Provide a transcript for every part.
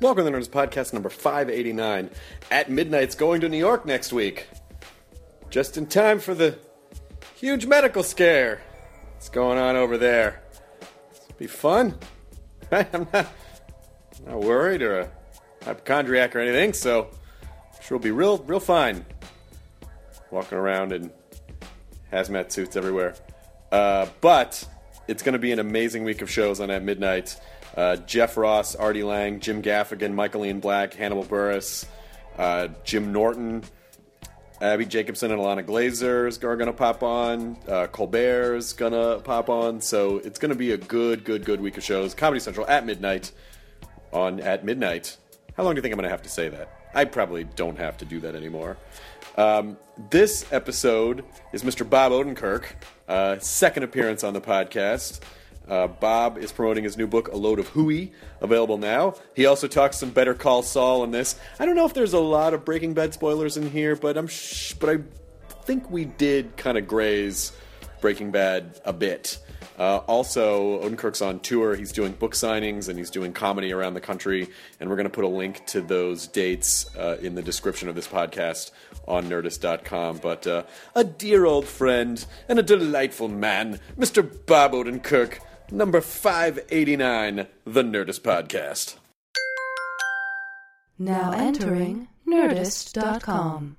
Welcome to the Nerdist Podcast number 589. At Midnight's going to New York next week. Just in time for the huge medical scare. What's going on over there? It'll be fun. I'm not, not worried or a hypochondriac or anything, so I'm sure it'll be real, real fine. Walking around in hazmat suits everywhere. Uh, but it's going to be an amazing week of shows on At Midnight. Uh, Jeff Ross, Artie Lange, Jim Gaffigan, Michael Ian Black, Hannibal Buress, uh, Jim Norton, Abbi Jacobson and Ilana Glazer are going to pop on. Uh, Colbert's going to pop on. So it's going to be a good, good, good week of shows. Comedy Central at midnight on At Midnight. How long do you think I'm going to have to say that? I probably don't have to do that anymore. Um, this episode is Mr. Bob Odenkirk, uh, second appearance on the podcast. Uh, Bob is promoting his new book, A Load of Hooey, available now. He also talks some Better Call Saul in this. I don't know if there's a lot of Breaking Bad spoilers in here, but I'm sh- but I think we did kind of graze Breaking Bad a bit. Uh, also, Odenkirk's on tour. He's doing book signings and he's doing comedy around the country. And we're going to put a link to those dates uh, in the description of this podcast on Nerdist.com. But uh, a dear old friend and a delightful man, Mr. Bob Odenkirk, number 589, The Nerdist Podcast. Now entering Nerdist.com.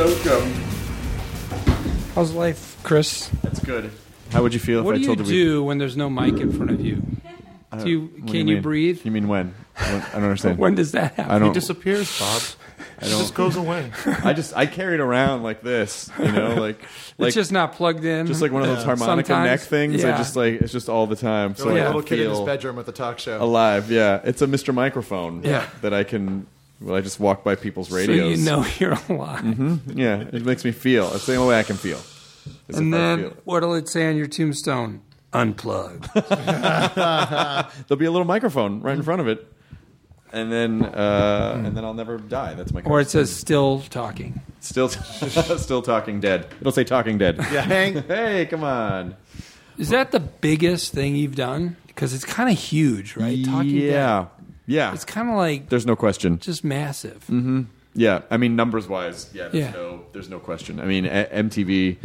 Welcome. How's life, Chris? That's good. How would you feel What if do I you told you do when there's no mic in front of you? Do you, What do can you, breathe? You mean when? When- I don't understand. When does that happen? I He don't. disappears, Bob. It just goes away. I just I carry it around like this, you know, like like it's just not plugged in. just like one of those harmonica Sometimes. neck things. I Yeah. just like it's just all the time. So like I a little can kid in his bedroom with a talk show. alive. Yeah, it's a Mr. Microphone. Yeah. that I can. Well, I just walk by people's radios. so radios. you know you're alive. Yeah, it makes me feel. It's the only way I can feel. And then feel what'll it say on your tombstone? Unplugged. there'll be a little microphone right in front of it, and then uh, and then I'll never die. That's my. or it says still talking. still still talking dead. It'll say talking dead. yeah, Hank. Hey, come on. Is that the biggest thing you've done? Because it's kind of huge, right? Talking Dead. Yeah, yeah. It's kind of like There's no question. just massive. Yeah, I mean numbers wise, yeah. There's Yeah. no, there's no question. I mean, a- MTV,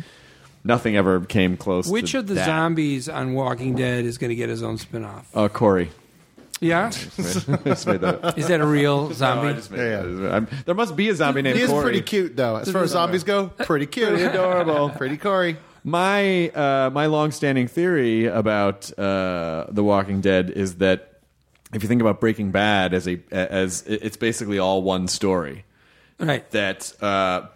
nothing ever came close. Which to of the that. zombies on Walking Dead is going to get his own spinoff? Uh, Corey. Yeah, just made that up. is that a real No, I zombie? just made Yeah, that. I'm- there must be a zombie named He is Corey. pretty cute, though. As far as zombies go, pretty cute. Pretty adorable. pretty Corey. My uh, my long-standing theory about uh, The Walking Dead is that if you think about Breaking Bad as a as it's basically all one story. right. that uh,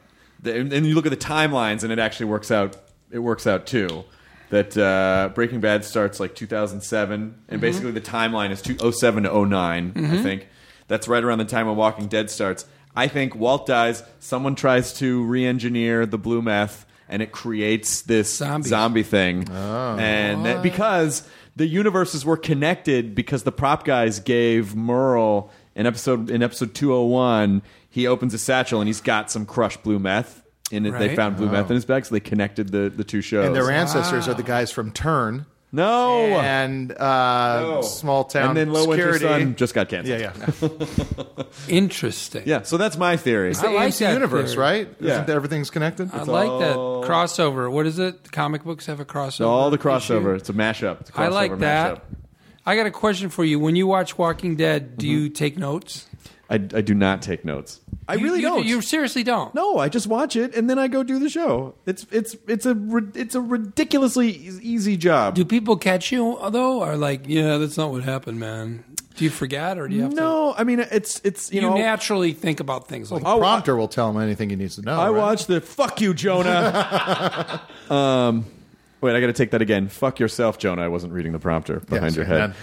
the, and and you look at the timelines and it actually works out it works out too. That uh, breaking bad starts like 2007 and basically the timeline is 2007 to 9 i think. That's right around the time when walking dead starts. I think walt dies someone tries to re-engineer the blue meth and it creates this Zombies. zombie thing. And that, because the universes were connected because the prop guys gave merle in episode in episode 201 he opens a satchel and he's got some crushed blue meth in it. They Right. found blue meth in his bag so they connected the, the two shows And their ancestors are the guys from Turn no and uh, No. Small Town and then low winter Security. sun just got canceled Yeah, yeah. Interesting. yeah so that's my theory It's the I like AC that universe, theory. right? Yeah. Isn't everything's connected? I like that all- crossover. What is it? Comic books have a crossover. all the issue? crossover it's a mashup it's a I crossover I like that. mashup. I got a question for you. When you watch Walking Dead, do Mm-hmm. you take notes? I, I do not take notes i You- really you, don't You seriously don't. No, I just watch it and then I go do the show. It's it's it's a ri- it's a ridiculously e- easy job. Do people catch you though, or like, yeah, that's not what happened, man? Do you forget, or do you have to? no, I mean it's it's you, You know naturally think about things like. I'll Prompter will tell him anything he needs to know. I right? watch the fuck you Jonah. um, Wait, I got to take that again. Fuck yourself, Jonah. I wasn't reading the prompter behind your head.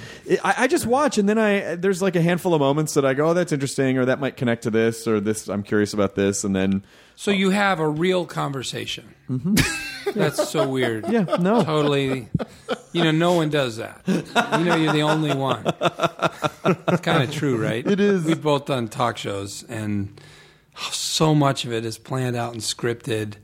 I, I just watch, and then I there's like a handful of moments that I go, "Oh, that's interesting," or that might connect to this, or this. I'm curious about this, and then So you have a real conversation. That's so weird. Mm-hmm. yeah, no, Totally. You know, no one does that. You know, you're the only one. It's kind of true, right? It is. We've both done talk shows, and so much of it is planned out and scripted.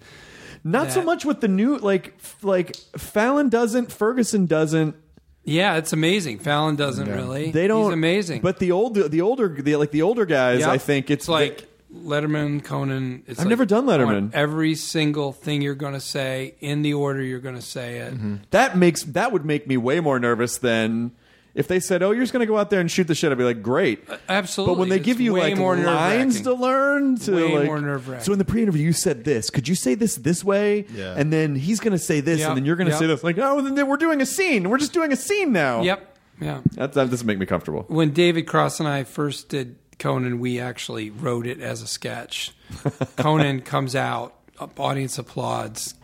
Not so much with the new like f- like Fallon doesn't, Ferguson doesn't. Yeah, it's amazing. Fallon doesn't really. They don't. He's amazing. But the older, the older, the, like the older guys, Yep. I think it's, like Letterman, Conan. It's I've like, never done Letterman. Every single thing you're going to say in the order you're going to say it. Mm-hmm. that makes that would make me way more nervous than if they said, "Oh, you're just going to go out there and shoot the shit." I'd be like, "Great." Uh, absolutely. But when they It's give you way like more lines nerve-wracking. to learn, to Way like, more nerve-wracking. so in the pre-interview you said this. Could you say this this way? Yeah. And then he's going to say this, Yep, and then you're going to yep. say this. Like, oh, then we're doing a scene. We're just doing a scene now. Yep. Yeah. That, that doesn't make me comfortable. When David Cross and I first did Conan, we actually wrote it as a sketch. Conan comes out, audience applauds,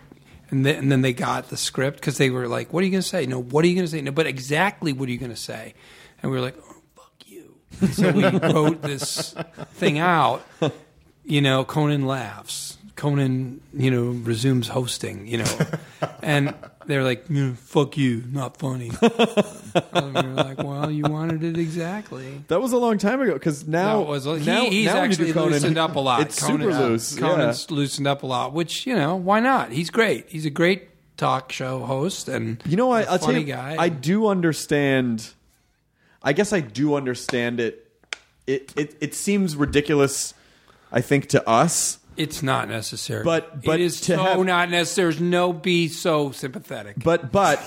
and then, and then they got the script because they were like, "What are you going to say? No, what are you going to say? No, but exactly what are you going to say?" And we were like, "Oh, fuck you." So we wrote this thing out. You know, Conan laughs. Conan, you know, resumes hosting. You know, and they're like, "Yeah, "Fuck you, not funny." were like, "Well, you wanted it exactly." That was a long time ago because now, was he, now he's now when you do actually Conan, loosened up a lot. It's Conan- super uh, loose. Conan's loosened up a lot, which you know why not? He's great. He's a great talk show host, and You know, I, I'll tell you, guy. I do understand. I guess I do understand it. It it it seems ridiculous. I think to us, it's not necessary, But- but it is to so have- not necessary. There's no be so sympathetic. but but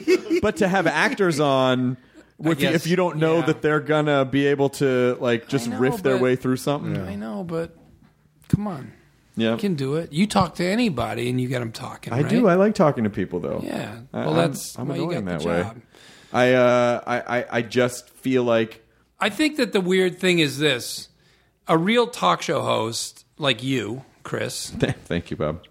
but to have actors on. If you, guess, if you don't know yeah. that they're gonna be able to like just know, riff their but- way through something, I know, but come on, yeah, you can do it. You talk to anybody, and you get them talking. I right? do. I like talking to people though. yeah. I- Well, I'm- that's I'm why you annoying got that the way. job. I uh I, I I just feel like I think that the weird thing is this: a real talk show host like you, Chris, thank you, Bob.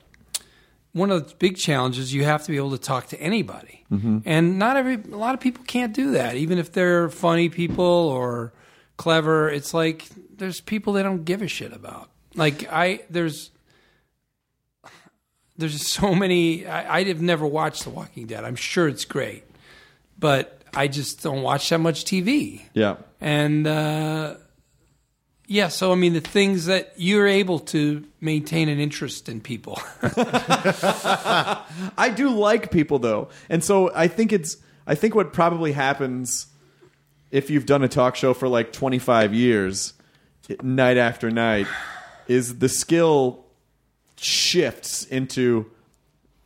one of the big challenges you have to be able to talk to anybody Mm-hmm. and not every a lot of people can't do that even if they're funny people or clever it's like there's people they don't give a shit about like i there's there's so many I, i've never watched the walking dead i'm sure it's great but i just don't watch that much tv Yeah. and uh, yeah, so I mean, the things that you're able to maintain an interest in people. I do like people though, and so I think it's. I think what probably happens if you've done a talk show for like 25 years, night after night, is the skill shifts into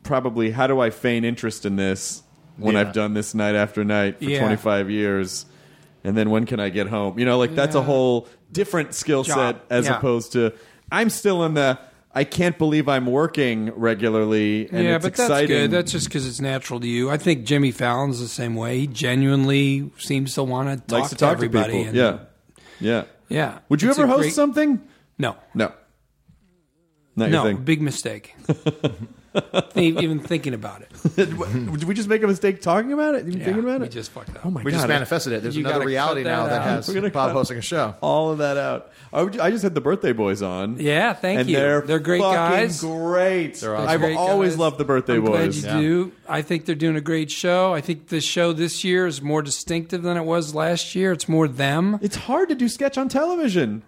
probably how do I feign interest in this when Yeah. I've done this night after night for Yeah. 25 years, and then when can I get home? You know, like that's a whole different skill set Job. as Yeah. opposed to I'm still in the. I can't believe I'm working regularly, and yeah, it's but exciting. that's good. That's just because it's natural to you. I think Jimmy Fallon's the same way. He genuinely seems to want to talk, likes to talk to, everybody. people. and- yeah, yeah. yeah. Would you It's ever a host great- something? No, No, not no, your thing. big mistake. Even thinking about it. Did we just make a mistake talking about it? Even Yeah, thinking about we it? just fucked up. oh my We god! just manifested it. There's You another reality cut now that that has We're gonna Bob cut- hosting a show. all of that out. I, would- I just had the birthday boys on. Yeah, thank and you. They're They're great fucking guys. Great. They're awesome. I've Great always guys. loved the birthday I'm glad you Yeah. do. I think they're doing a great show. I think the show this year is more distinctive than it was last year. It's more them. It's hard to do sketch on television.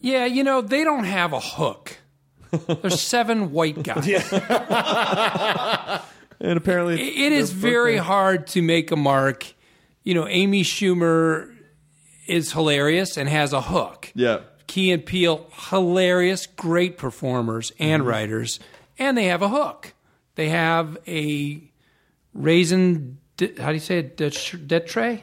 Yeah, you know, they don't have a hook. There's seven white guys. And apparently, It- is very hard to make a mark. You know, Amy Schumer is hilarious and has a hook. Yeah. Key and Peele, hilarious, great performers and Mm-hmm. writers, and they have a hook. They have a raisin. How do you say it? Detre.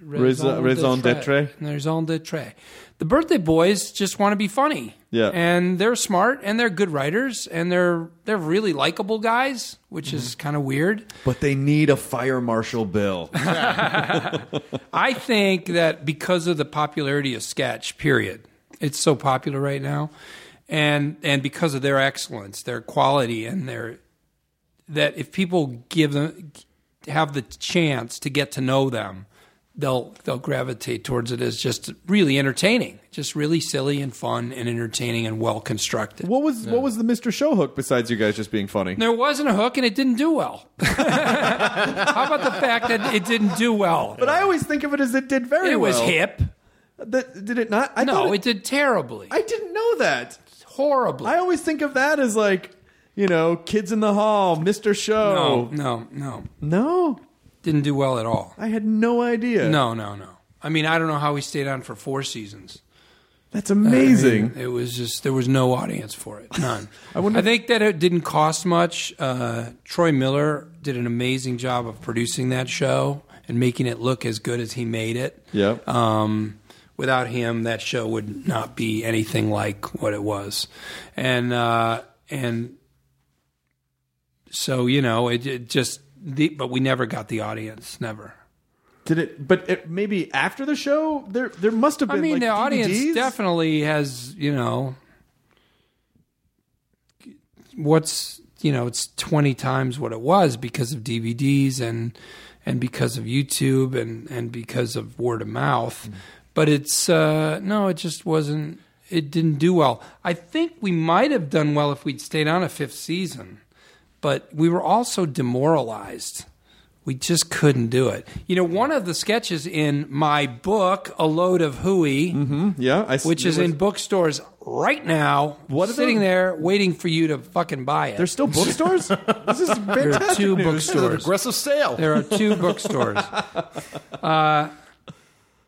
Raison- raison d'etre. Raison d'etre. The birthday boys just want to be funny. Yeah. and they're smart and they're good writers and they're they're really likable guys, which Mm-hmm. is kind of weird. But they need a fire marshal bill. I think that because of the popularity of sketch, period, it's so popular right now, and and because of their excellence, their quality, and their that if people give them have the chance to get to know them, they'll they'll gravitate towards it as just really entertaining, just really silly and fun and entertaining and well constructed. What was what was the Mr. Show hook besides you guys just being funny? There wasn't a hook and it didn't do well. How about the fact that it didn't do well? But I always think of it as it did very well. It was hip. That, did it not? I No, thought it did terribly. I didn't know that. Horribly. I always think of that as like, you know, kids in the hall, Mr. Show. No, no, no. No, Didn't do well at all. I had no idea. No, no, no. I mean, I don't know how we stayed on for four seasons. that's amazing. I mean, it was just there was no audience for it, none. I, wonder- think that it didn't cost much. Uh, Troy Miller did an amazing job of producing that show and making it look as good as he made it. Yep. Um, without him, that show would not be anything like what it was, and uh, and so you know it, it just. The, but we never got the audience. Never. Did it? But it, maybe after the show, there there must have been. I mean, like, the audience definitely has, you know, what's you know, it's twenty times what it was because of DVDs and and because of YouTube and and because of word of mouth. Mm. But it's uh, no, it just wasn't. It didn't do well. I think we might have done well if we'd stayed on a fifth season, but we were also demoralized. We just couldn't do it. You know, one of the sketches in my book, A Load of Hooey, Yeah, I, s- which is was- in bookstores right now, What are sitting those? there waiting for you to fucking buy it. There's still bookstores. this is there are fantastic two news. bookstores. Aggressive sale. There are two bookstores. Uh,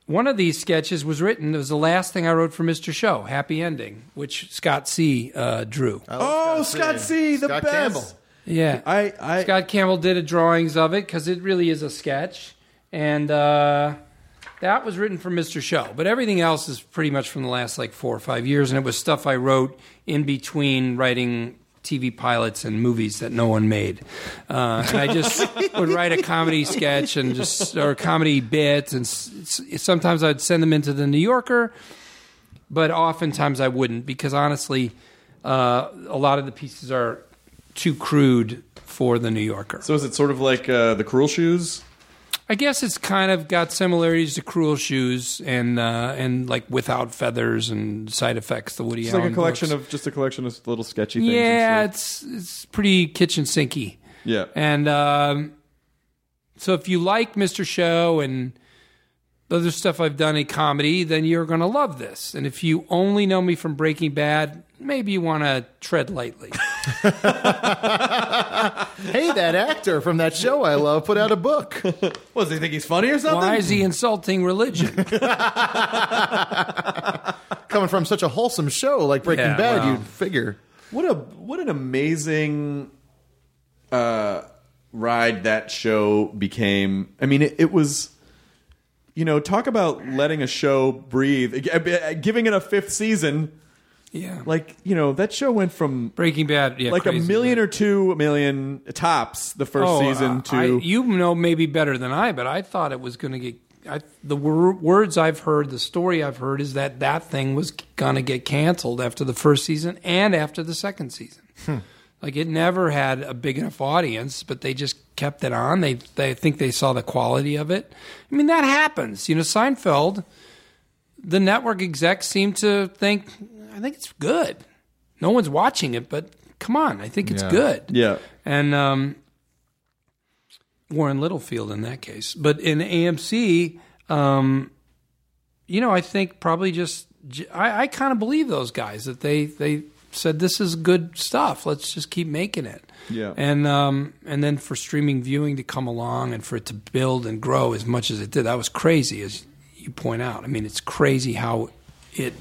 one of these sketches was written. It was the last thing I wrote for Mr. Show, Happy Ending, which Scott C. Uh, drew. Oh, Scott C, the Scott best. Campbell. Yeah, I, I Scott Campbell did a drawings of it because it really is a sketch, and uh, that was written for Mr. Show. But everything else is pretty much from the last like four or five years, and it was stuff I wrote in between writing TV pilots and movies that no one made. Uh, and I just would write a comedy sketch and just or a comedy bit, and s- sometimes I'd send them into the New Yorker, but oftentimes I wouldn't because honestly, uh, a lot of the pieces are too crude for the New Yorker. So is it sort of like uh, the Cruel Shoes? I guess it's kind of got similarities to Cruel Shoes and uh, and like Without Feathers and Side Effects, the Woody It's Allen like a collection books. of just a collection of little sketchy things. yeah, it's it's pretty kitchen sinky. yeah. And um, so if you like Mr. Show and the other stuff I've done in comedy, then you're going to love this. And if you only know me from Breaking Bad, maybe you want to tread lightly. Hey, that actor from that show I love put out a book. What, does he think he's funny or something? Why is he insulting religion? Coming from such a wholesome show like Breaking Yeah, Bad, well. you'd figure. What a what an amazing uh, ride that show became. I mean, it, it was. You know, talk about letting a show breathe, G- uh, giving it a fifth season. Yeah. Like you know, that show went from Breaking Bad, yeah, like crazy. a million or two million tops the first Oh, season uh, to I, you know maybe better than I, but I thought it was going to get. I, the wor- words I've heard, the story I've heard is that that thing was going to get canceled after the first season and after the second season. Like it never had a big enough audience, but they just kept it on. They they think they saw the quality of it. I mean that happens. You know, Seinfeld. The network execs seem to think I think it's good. No one's watching it, but come on, I think it's Yeah. good. yeah. And um, Warren Littlefield in that case. But in AMC, um, you know, I think probably just I, I kind of believe those guys that they they said this is good stuff. Let's just keep making it. Yeah. And um, and then for streaming viewing to come along and for it to build and grow as much as it did, that was crazy, as you point out. I mean, it's crazy how it,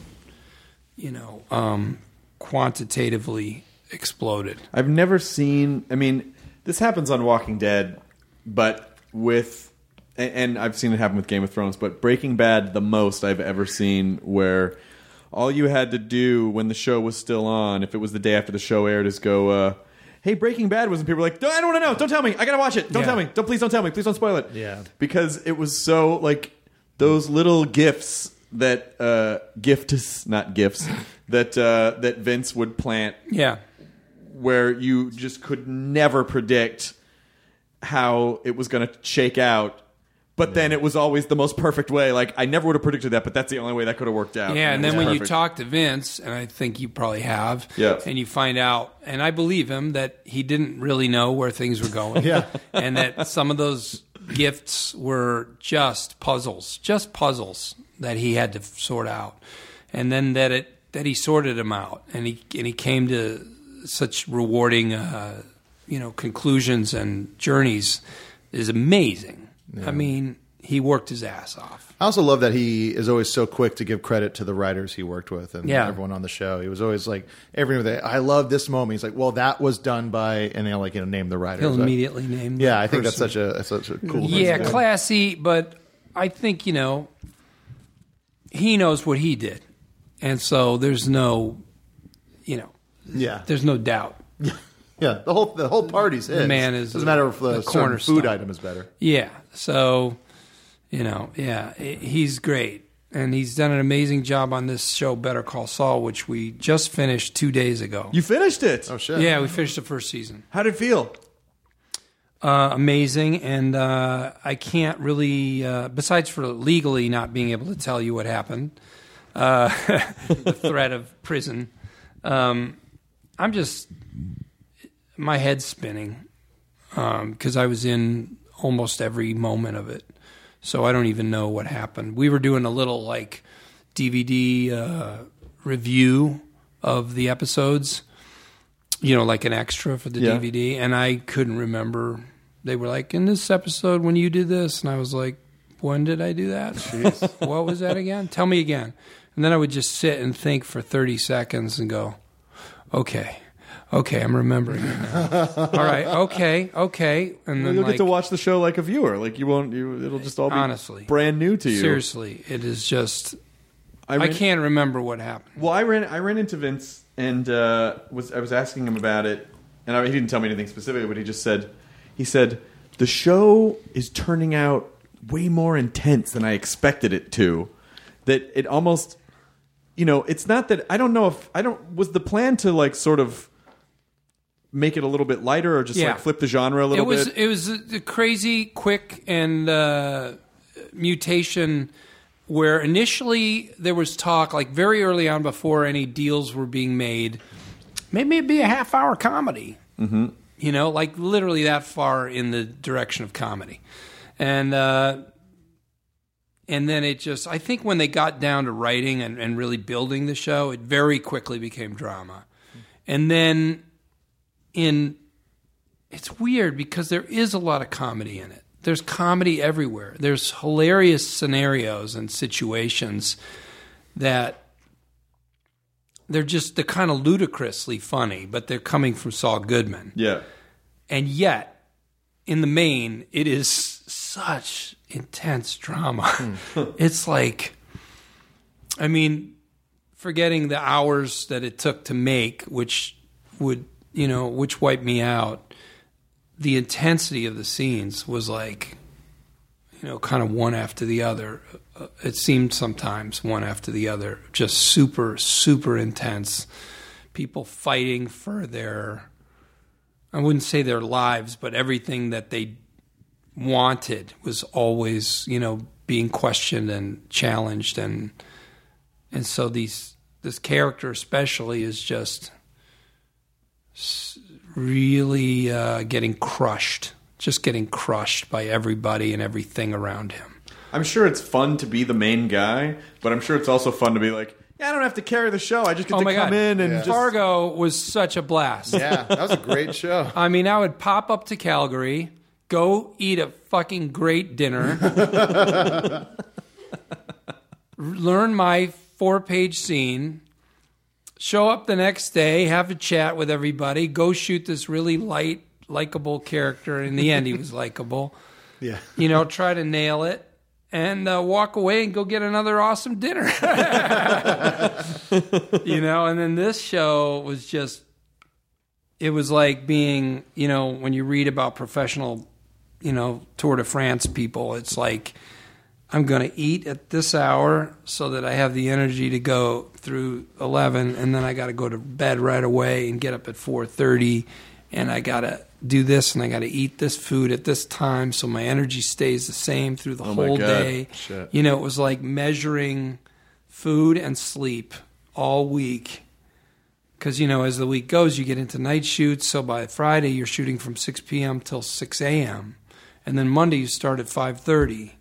you know, um, quantitatively exploded. I've never seen. I mean, this happens on Walking Dead, but with, and- I've seen it happen with Game of Thrones. But Breaking Bad, the most I've ever seen, where all you had to do when the show was still on, if it was the day after the show aired, is go, uh, "Hey, Breaking Bad was," and people were like, "No, "I don't want to know. Don't tell me. I gotta watch it. Don't Yeah. tell me. Don't please don't tell me. Please don't spoil it." Yeah. because it was so like those little gifts that uh gifts not gifts that uh that Vince would plant Yeah. where you just could never predict how it was going to shake out. But then it was always the most perfect way. Like I never would have predicted that, but that's the only way that could have worked out. Yeah, and it then was when you talk to Vince, and I think you probably have, Yeah. and you find out, and I believe him that he didn't really know where things were going, Yeah. and that some of those gifts were just puzzles, just puzzles that he had to sort out, and then that it that he sorted them out, and he and he came to such rewarding, uh, you know, conclusions and journeys is amazing. I mean, he worked his ass off. I also love that he is always so quick to give credit to the writers he worked with and Yeah. everyone on the show. He was always like, everyone, with it, I love this moment. He's like, well, that was done by, and he'll like, you know, name the writers. He'll I- immediately name. yeah, the I think that's person. such a, that's such a cool Yeah, thing. classy, but I think, you know, he knows what he did. And so there's no, you know, Yeah. there's no doubt. Yeah. The whole, the whole party's his. man is Doesn't matter if the, the cornerstone. food item is better. Yeah. So, you know, yeah, he- he's great. And he's done an amazing job on this show, Better Call Saul, which we just finished two days ago. you finished it. Oh, shit. yeah, we finished the first season. How did it feel? uh, amazing, and uh, I can't really, uh, besides for legally not being able to tell you what happened, uh, the threat of prison. Um, I'm just my head's spinning because I was in almost every moment of it, so I don't even know what happened. We were doing a little like DVD uh, review of the episodes you know, like an extra for the Yeah. DVD, and I couldn't remember. They were like, in this episode when you did this, and I was like, when did I do that? what was that again? Tell me again. And then I would just sit and think for 30 seconds and go, okay, okay, I'm remembering it now. All right, okay, okay. And then You'll like, get to watch the show like a viewer. Like you won't. You, it'll just all be Honestly. brand new to you. seriously, it is just, I, ran- can't remember what happened. Well, I ran I ran into Vince and uh, was I was asking him about it, and I, he didn't tell me anything specific, but he just said he said the show is turning out way more intense than I expected it to. That it almost, you know, it's not that I don't know if I don't was the plan to like sort of make it a little bit lighter or just Yeah. like flip the genre a little it was bit. it was a, crazy quick and uh, mutation where initially there was talk like very early on before any deals were being made maybe it'd be a half hour comedy mm-hmm. you know like literally that far in the direction of comedy and uh, and then it just i think when they got down to writing and, and really building the show it very quickly became drama and then in it's weird because there is a lot of comedy in it. There's comedy everywhere. There's hilarious scenarios and situations that they're just they're kind of ludicrously funny, but they're coming from Saul Goodman. yeah. And yet, in the main, it is such intense drama. Hmm. it's like I mean, forgetting the hours that it took to make, which would, you know, which wiped me out, the intensity of the scenes was like, you know, kind of one after the other. Uh, It seemed sometimes one after the other, just super, super intense. People fighting for their, I wouldn't say their lives, but everything that they wanted was always, you know, being questioned and challenged and and so these this character especially is just really uh, getting crushed, just getting crushed by everybody and everything around him. I'm sure it's fun to be the main guy, but I'm sure it's also fun to be like, yeah, I don't have to carry the show. I just get Oh to my come God. in and Yeah. just Fargo was such a blast. Yeah, that was a great show. I mean, I would pop up to Calgary, go eat a fucking great dinner, learn my four page scene, show up the next day, have a chat with everybody, go shoot this really light, likable character. In the end, he was likable. Yeah. You know, try to nail it. And uh, walk away and go get another awesome dinner. you know, and then this show was just it was like being, you know, when you read about professional, you know, Tour de France people, it's like I'm going to eat at this hour so that I have the energy to go through 11 and then I got to go to bed right away and get up at 4:30 and I got to do this and I got to eat this food at this time so my energy stays the same through the Oh whole day. Shit. You know, it was like measuring food and sleep all week. Because, you know, as the week goes, you get into night shoots. So by Friday, you're shooting from 6 p.m. till 6 a.m. And then Monday, you start at 5.30.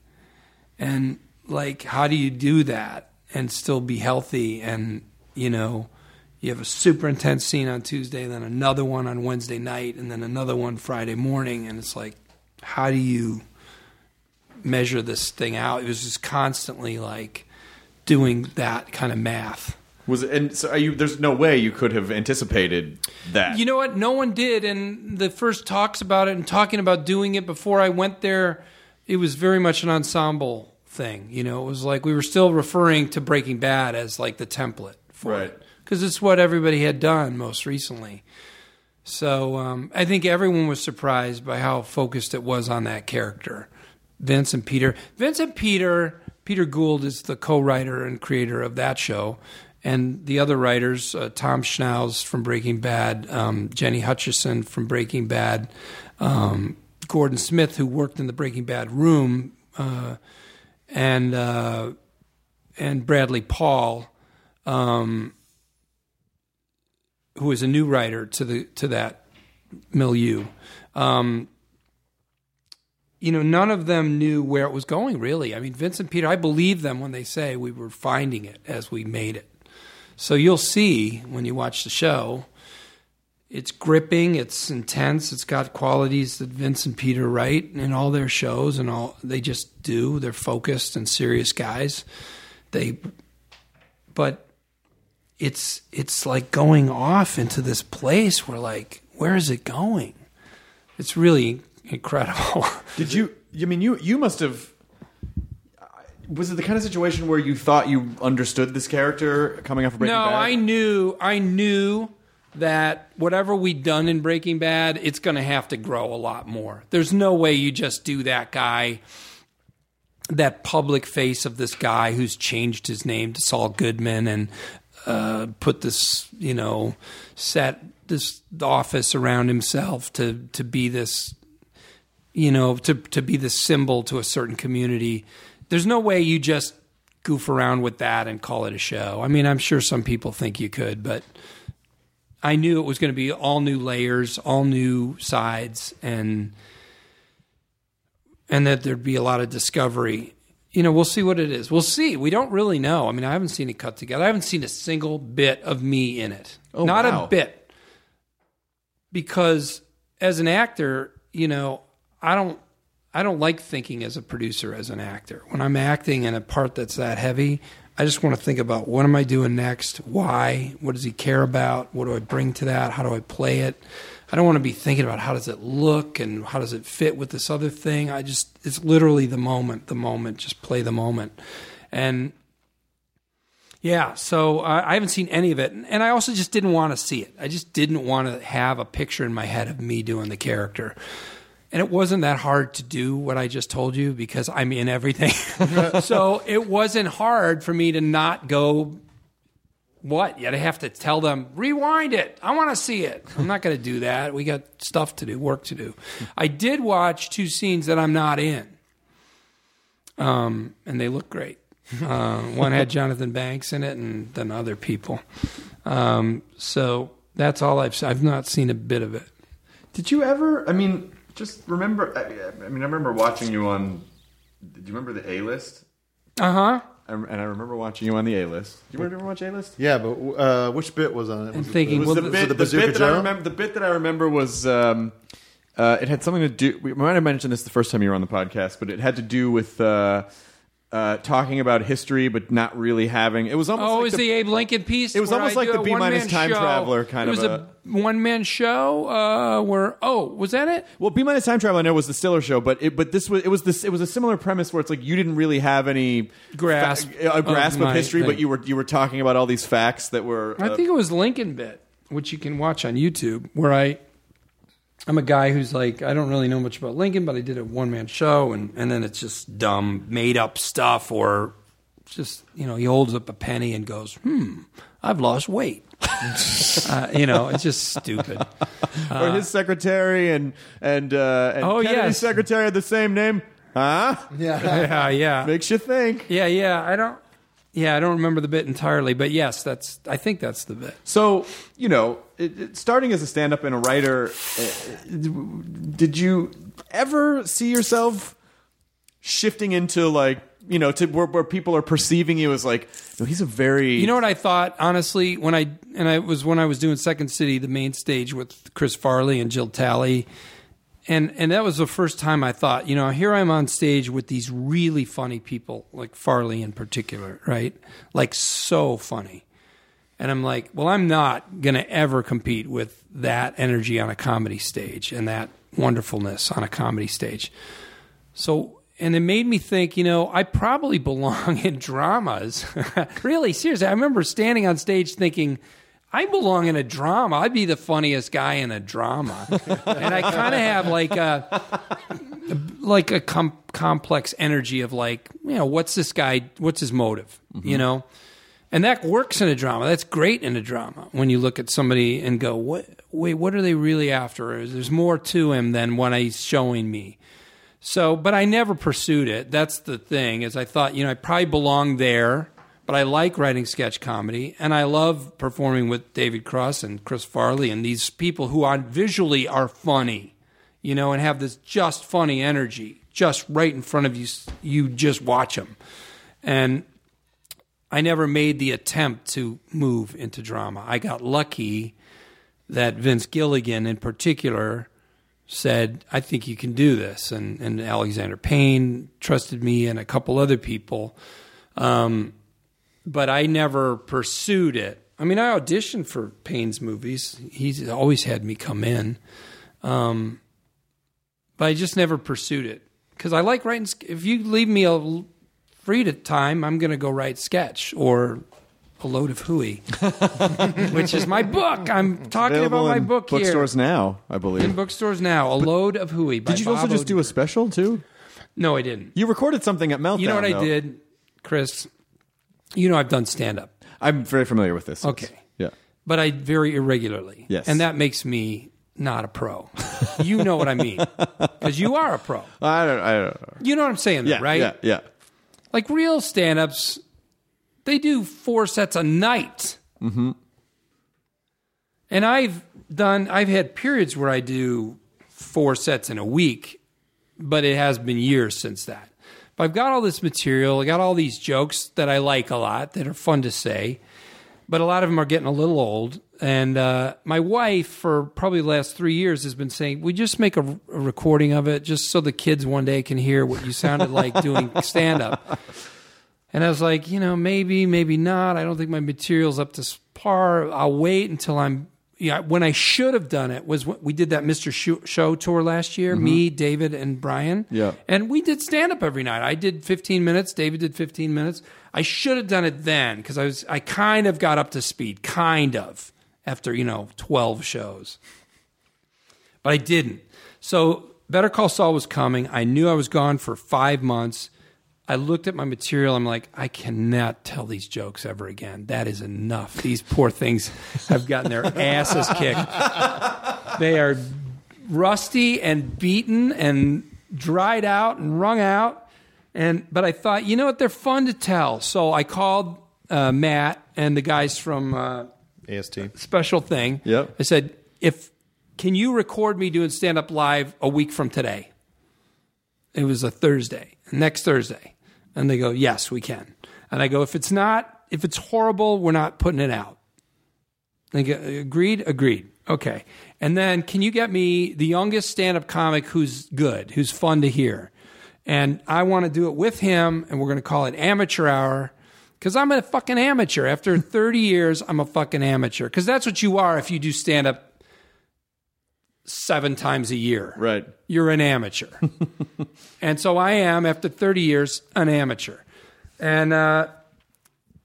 And, like, how do you do that and still be healthy? And, you know, you have a super intense scene on Tuesday, then another one on Wednesday night, and then another one Friday morning. And it's like, how do you measure this thing out? It was just constantly, like, doing that kind of math. Was it, and so are you? There's no way you could have anticipated that. You know what? No one did. And the first talks about it and talking about doing it before I went there, it was very much an ensemble thing. You know, it was like we were still referring to Breaking Bad as like the template for Right. it because it's what everybody had done most recently. So um, I think everyone was surprised by how focused it was on that character, Vince and Peter. Vince and Peter. Peter Gould is the co-writer and creator of that show, and the other writers, uh, Tom Schnauz from Breaking Bad, um, Jenny Hutchison from Breaking Bad, um, Gordon Smith, who worked in the Breaking Bad room, uh, and uh, and Bradley Paul, um, who is a new writer to the to that milieu. Um, you know, none of them knew where it was going. Really, I mean, Vince and Peter, I believe them when they say we were finding it as we made it. So you'll see when you watch the show. It's gripping, it's intense, it's got qualities that Vince and Peter write in all their shows and all they just do. They're focused and serious guys. They but it's it's like going off into this place where like where is it going? It's really incredible. Did you? I mean, you you must have. Was it the kind of situation where you thought you understood this character coming off of Breaking no, Bad? I knew I knew that whatever we'd done in Breaking Bad, it's going to have to grow a lot more. There's no way you just do that guy that public face of this guy who's changed his name to Saul Goodman and uh, put this, you know, set this office around himself to to be this you know, to to be the symbol to a certain community. There's no way you just goof around with that and call it a show. I mean, I'm sure some people think you could, but I knew it was going to be all new layers, all new sides, and and that there'd be a lot of discovery. You know, we'll see what it is. We'll see. We don't really know. I mean, I haven't seen it cut together. I haven't seen a single bit of me in it. Oh, Not wow. a bit. Because as an actor, you know, I don't I don't like thinking as a producer as an actor. When I'm acting in a part that's that heavy, I just want to think about what am I doing next? Why? What does he care about? What do I bring to that? How do I play it? I don't want to be thinking about how does it look and how does it fit with this other thing. I just it's literally the moment, the moment, just play the moment. And yeah, so I I haven't seen any of it, and I also just didn't want to see it. I just didn't want to have a picture in my head of me doing the character. And it wasn't that hard to do what I just told you because I'm in everything. so it wasn't hard for me to not go. What? Yet I have to tell them, rewind it. I want to see it. I'm not going to do that. We got stuff to do, work to do. I did watch two scenes that I'm not in, um, and they look great. Uh, one had Jonathan Banks in it, and then other people. Um, so that's all I've. I've not seen a bit of it. Did you ever? I mean, just remember. I, I mean, I remember watching you on. Do you remember the A list? Uh huh. And I remember watching you on the A list. Do you remember watch A list? Yeah, but uh, which bit was on it? I'm Was thinking, It was well, the the- bit, so the the bit that I remember. The bit that I remember was um, uh, it had something to do. We might have mentioned this the first time you were on the podcast, but it had to do with uh, uh, talking about history, but not really having. It was almost. Oh, like is the, Abe Lincoln piece? It was almost I like the B one-man time show. traveler kind of. it of was a, one man show. Uh, where oh, was that it? Well, B minus time traveler I know was the Stiller show, but it, but this was it was this it was a similar premise where it's like you didn't really have any Grasp fa- a grasp of of, history, thing. but you were you were talking about all these facts that were. I uh, think it was Lincoln bit, which you can watch on YouTube, where I I'm a guy who's like, I don't really know much about Lincoln, but I did a one man show, and, and then it's just dumb, made up stuff, or just, you know, he holds up a penny and goes, hmm, I've lost weight. uh, you know, it's just stupid. or his secretary and and uh, and Oh, Kennedy's yes. secretary had the same name. Huh? Yeah, yeah, yeah. Makes you think. Yeah, yeah. I don't. Yeah, I don't remember the bit entirely, but yes, that's. I think that's the bit. So, you know, it, it- starting as a stand up and a writer, uh, did you ever see yourself shifting into like, you know, to where, where people are perceiving you as like, no, he's a very. You know what I thought honestly when I and I was when I was doing Second City, the main stage with Chris Farley and Jill Talley, and and that was the first time I thought, you know, here I'm on stage with these really funny people, like Farley in particular, right? Like so funny. And I'm like, well, I'm not going to ever compete with that energy on a comedy stage and that wonderfulness on a comedy stage. So, and it made me think, you know, I probably belong in dramas. really, seriously. I remember standing on stage thinking, I belong in a drama. I'd be the funniest guy in a drama. and I kind of have like a like a com- complex energy of like, you know, what's this guy? What's his motive? You mm-hmm. know, and that works in a drama. That's great in a drama when you look at somebody and go, "What? Wait, what are they really after? There's more to him than what he's showing me." So, but I never pursued it. That's the thing. Is I thought, you know, I probably belong there, but I like writing sketch comedy, and I love performing with David Cross and Chris Farley and these people who are visually are funny, you know, and have this just funny energy, just right in front of you. You just watch them, and I never made the attempt to move into drama. I got lucky that Vince Gilligan, in particular, said, I think you can do this. And, and Alexander Payne trusted me and a couple other people. Um, but I never pursued it. I mean, I auditioned for Payne's movies, he's always had me come in. Um, but I just never pursued it because I like writing. If you leave me a free to time, I'm going to go write sketch or a load of hooey, which is my book. I'm talking about my book here. bookstores now, I believe. In bookstores now, a load of hooey. By Did you also Bob just do a Odenkirk. special too? No, I didn't. You recorded something at Meltdown. You know what I though. did, Chris? You know I've done stand up, I'm very familiar with this. Okay. Yeah. but I very irregularly. Yes. and that makes me not a pro. you know what I mean? Because you are a pro. I don't. I don't know. You know what I'm saying, though, Yeah. right? Yeah. Yeah. Like real stand-ups, they do four sets a night. Mm-hmm. And I've done. I've had periods where I do four sets in a week, but it has been years since that. But I've got all this material. I got all these jokes that I like a lot that are fun to say, but a lot of them are getting a little old. And uh, my wife, for probably the last three years, has been saying, "We just make a, a recording of it, just so the kids one day can hear what you sounded like doing stand up." And I was like, you know, maybe, maybe not. I don't think my material's up to par. I'll wait until I'm. Yeah, when I should have done it was when we did that Mr. Show tour last year. Mm-hmm. Me, David, and Brian. Yeah. and we did stand up every night. I did 15 minutes. David did 15 minutes. I should have done it then because I was. I kind of got up to speed, kind of after you know 12 shows, but I didn't. So Better Call Saul was coming. I knew I was gone for five months. I looked at my material. I'm like, I cannot tell these jokes ever again. That is enough. These poor things have gotten their asses kicked. They are rusty and beaten and dried out and wrung out. And but I thought, you know what? They're fun to tell. So I called uh, Matt and the guys from uh, AST. Special Thing. Yep. I said, if can you record me doing stand up live a week from today? It was a Thursday, next Thursday. And they go, yes, we can. And I go, if it's not, if it's horrible, we're not putting it out. They go, agreed, agreed. Okay. And then can you get me the youngest stand up comic who's good, who's fun to hear? And I want to do it with him, and we're going to call it Amateur Hour because I'm a fucking amateur. After 30 years, I'm a fucking amateur because that's what you are if you do stand up seven times a year Right. you're an amateur. and so I am, after 30 years, an amateur. And uh,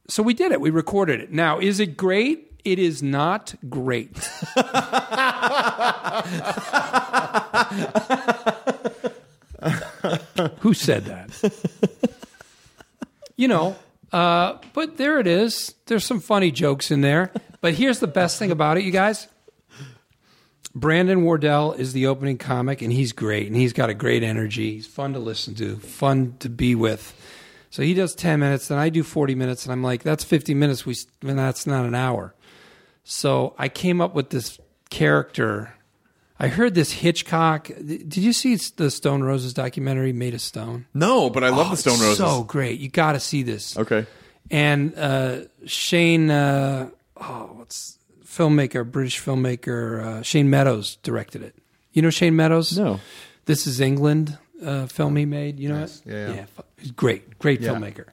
so we did it. We recorded it. Now, is it great? It is not great. Who said that? you know, uh, but there it is. There's some funny jokes in there. But here's the best thing about it, you guys. Brandon Wardell is the opening comic, and he's great, and he's got a great energy. He's fun to listen to, fun to be with. So he does 10 minutes, then I do 40 minutes, and I'm like, that's 50 minutes. We, and that's not an hour. So I came up with this character. I heard this Hitchcock. Did you see the Stone Roses documentary, Made of Stone? No, but I love Oh, the Stone it's Roses. So great. You got to see this. okay. And uh, Shane, uh, oh, what's filmmaker, British filmmaker, uh, Shane Meadows directed it. You know Shane Meadows? No. This is England uh, film he made. You know it? Yeah, yeah. he's great, great Yeah. filmmaker.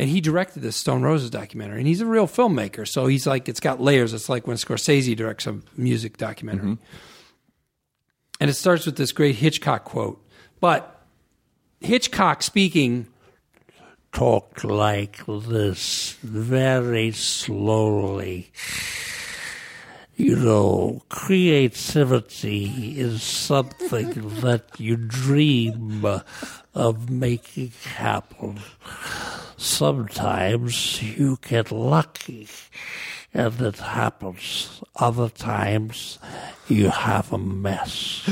And he directed this Stone Roses documentary. And he's a real filmmaker. So he's like, it's got layers. It's like when Scorsese directs a music documentary. And it starts with this great Hitchcock quote. But Hitchcock speaking talk like this very slowly. You know, creativity is something that you dream of making happen. Sometimes you get lucky and it happens. Other times you have a mess.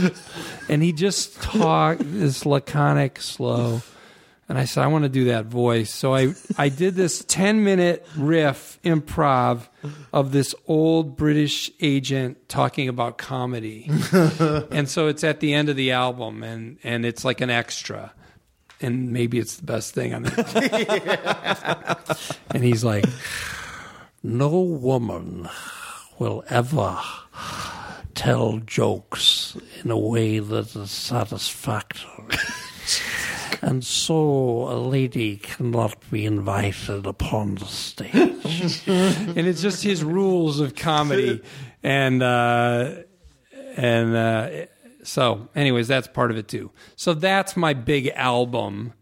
and he just talked this laconic, slow. And I said, I want to do that voice. So I, I did this 10 minute riff improv of this old British agent talking about comedy. and so it's at the end of the album and, and it's like an extra. And maybe it's the best thing on it. and he's like, No woman will ever tell jokes in a way that is satisfactory. and so a lady cannot be invited upon the stage. and it's just his rules of comedy and uh and uh so anyways that's part of it too so that's my big album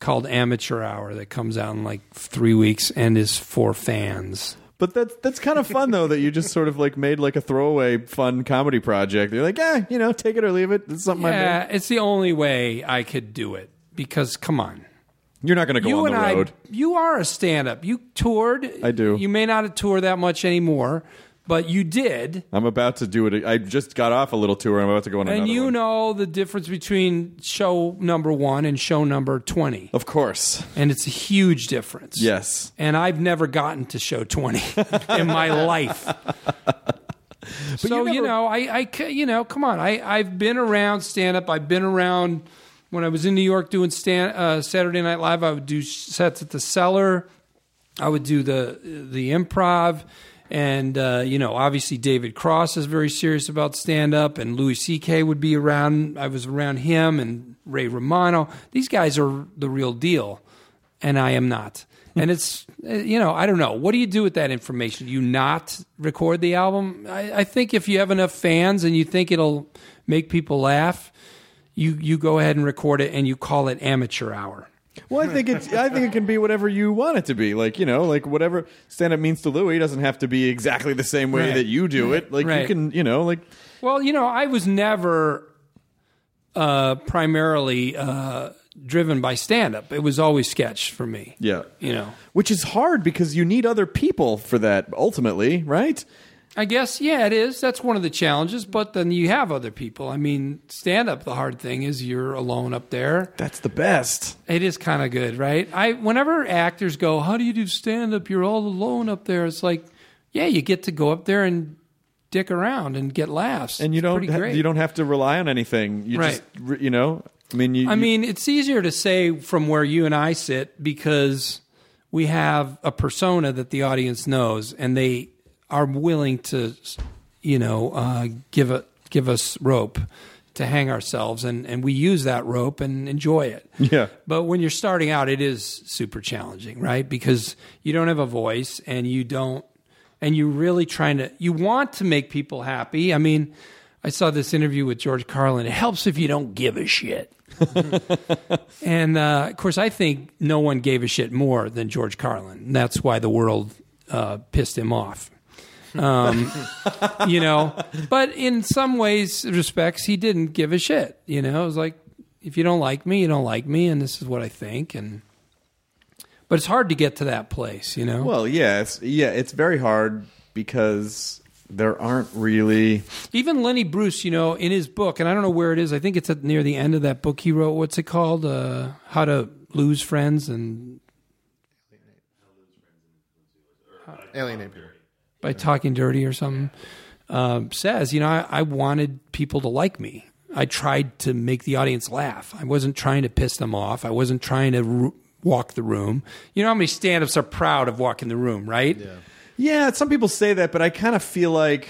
called amateur hour that comes out in like three weeks and is for fans But that's that's kind of fun though that you just sort of like made like a throwaway fun comedy project. You're like, yeah, you know, take it or leave it. It's something I yeah made. it's the only way i could do it because come on You're not going to go you on the I, road. you are a stand-up. You toured. I do. You may not have tour that much anymore, but you did. I'm about to do it. I just got off a little tour. I'm about to go on And you one. know the difference between show number one and show number 20. Of course. And it's a huge difference. Yes. And I've never gotten to show 20 in my life. so, you, you never- know, I, I, you know, come on. I, I've been around stand up. I've been around when I was in New York doing stand, uh, Saturday Night Live. I would do sets at the cellar. I would do the the improv, and uh, you know, obviously David Cross is very serious about stand up, and Louis C.K. would be around. I was around him and Ray Romano. These guys are the real deal, and I am not. And it's uh, you know I don't know what do you do with that information? Do you not record the album? I, I think if you have enough fans and you think it'll make people laugh, you you go ahead and record it and you call it amateur hour. Well, I think it's. I think it can be whatever you want it to be. Like you know, like whatever stand up means to Louis doesn't have to be exactly the same way Right. that you do it. Like you Right. can, you know, like Well, you know, I was never uh, primarily uh, driven by stand up. It was always sketch for me. yeah, You know, which is hard because you need other people for that ultimately, right? I guess, yeah, it is. That's one of the challenges, but then you have other people. I mean, stand up, the hard thing is you're alone up there. That's the best. It is kind of good, right? I Whenever actors go, How do you do stand up? You're all alone up there. It's like, yeah, you get to go up there and dick around and get laughs. And you It's don't. Ha- you don't have to rely on anything. You Right. just, you know. I mean, you. I you- mean, it's easier to say from where you and I sit because we have a persona that the audience knows, and they are willing to, you know, uh, give a give us rope to hang ourselves, and and we use that rope and enjoy it. Yeah. But when you're starting out, it is super challenging, right? Because you don't have a voice, and you don't, and you're really trying to. You want to make people happy. I mean. I saw this interview with George Carlin. It helps if you don't give a shit. And uh, of course, I think no one gave a shit more than George Carlin. That's why the world uh, pissed him off. Um, you know, but in some ways, respects, he didn't give a shit. You know, it was like, if you don't like me, you don't like me, and this is what I think. And but it's hard to get to that place. You know, Well, yeah, it's, yeah, it's very hard because there aren't really. even Lenny Bruce, you know, in his book, and I don't know where it is. I think it's at near the end of that book he wrote. What's it called? Uh, How to Lose Friends and Alienate people. By talking dirty or something. Um, says, you know, I, I wanted people to like me. I tried to make the audience laugh. I wasn't trying to piss them off. I wasn't trying to r- walk the room. You know how many stand-ups are proud of walking the room, right? Yeah. Yeah, some people say that, but I kind of feel like.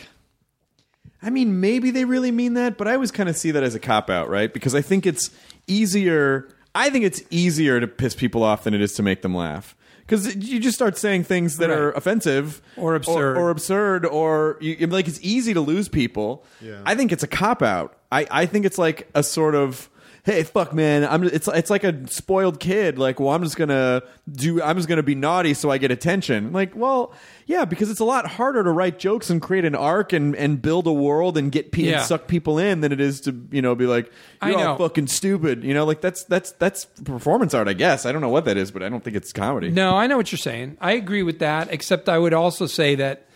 I mean, maybe they really mean that, but I always kind of see that as a cop out, right? Because I think it's easier. I think it's easier to piss people off than it is to make them laugh. Because you just start saying things that Right. are offensive Or absurd. or, absurd, or you, like it's easy to lose people. Yeah. I think it's a cop out. I, I think it's like a sort of hey fuck man I'm it's it's like a spoiled kid like well I'm just gonna do I'm just gonna be naughty so I get attention like well yeah because it's a lot harder to write jokes and create an arc and and build a world and get pe- Yeah. and suck people in than it is to you know be like I you're all know. fucking stupid you know like that's that's that's performance art I guess I don't know what that is but I don't think it's comedy No, I know what you're saying. I agree with that, except I would also say that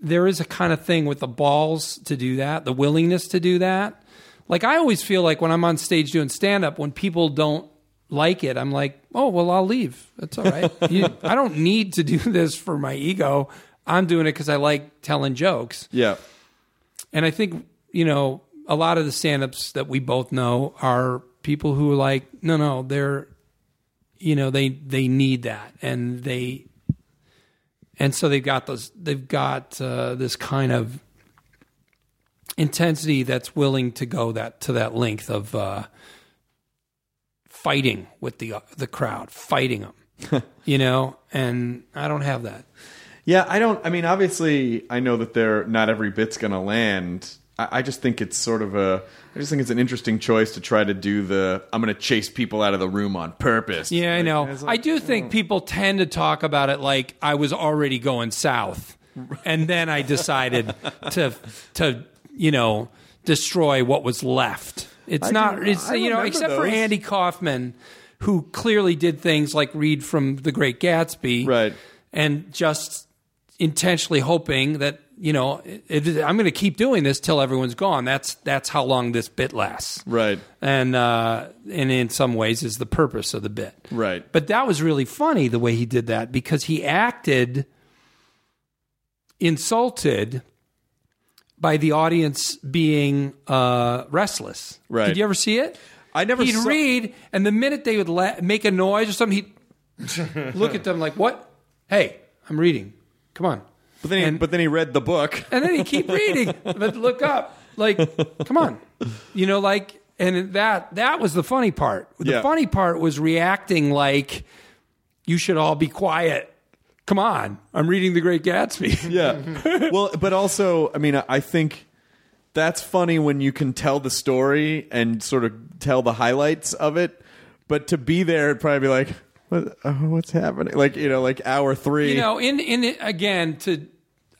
there is a kind of thing with the balls to do that, the willingness to do that. Like I always feel like when I'm on stage doing stand up, when people don't like it, I'm like, oh well, I'll leave. That's all right. you, I don't need to do this for my ego. I'm doing it because I like telling jokes. yeah And I think, you know, a lot of the stand ups that we both know are people who are like, no, no, they're, you know, they, they need that. And they, and so they've got those, they've got uh, this kind of intensity that's willing to go that, to that length of uh, fighting with the, uh, the crowd, fighting them, you know, and I don't have that. Yeah, I don't. I mean, obviously, I know that they're not every bit's going to land. I, I just think it's sort of a. I just think it's an interesting choice to try to do the. I'm going to chase people out of the room on purpose. Yeah, I know. it's I do think people tend to talk about it like I was already going south, and then I decided to to you know destroy what was left. It's I not. It's I you know, except for. Andy Kaufman, who clearly did things like read from The Great Gatsby, Right. and just intentionally hoping that you know it, it- I'm going to keep doing this till everyone's gone. That's that's how long this bit lasts Right. and uh, and in some ways is the purpose of the bit. Right. But that was really funny the way he did that because he acted insulted by the audience being uh, restless. Right. Did you ever see it? I never He'd saw- read, and the minute they would la- make a noise or something, he'd look at them like, "What? Hey, I'm reading. Come on." But then, he, And- but then he read the book. and then he keep reading, but look up, like, come on, you know, like, and that that was the funny part. The Yeah. funny part was reacting like you should all be quiet. Come on, I'm reading The Great Gatsby. Yeah. well, but also, I mean, I- think that's funny when you can tell the story and sort of tell the highlights of it. But to be there, it'd probably be like, what, uh, what's happening? Like, you know, like hour three. you know, in in it, again to,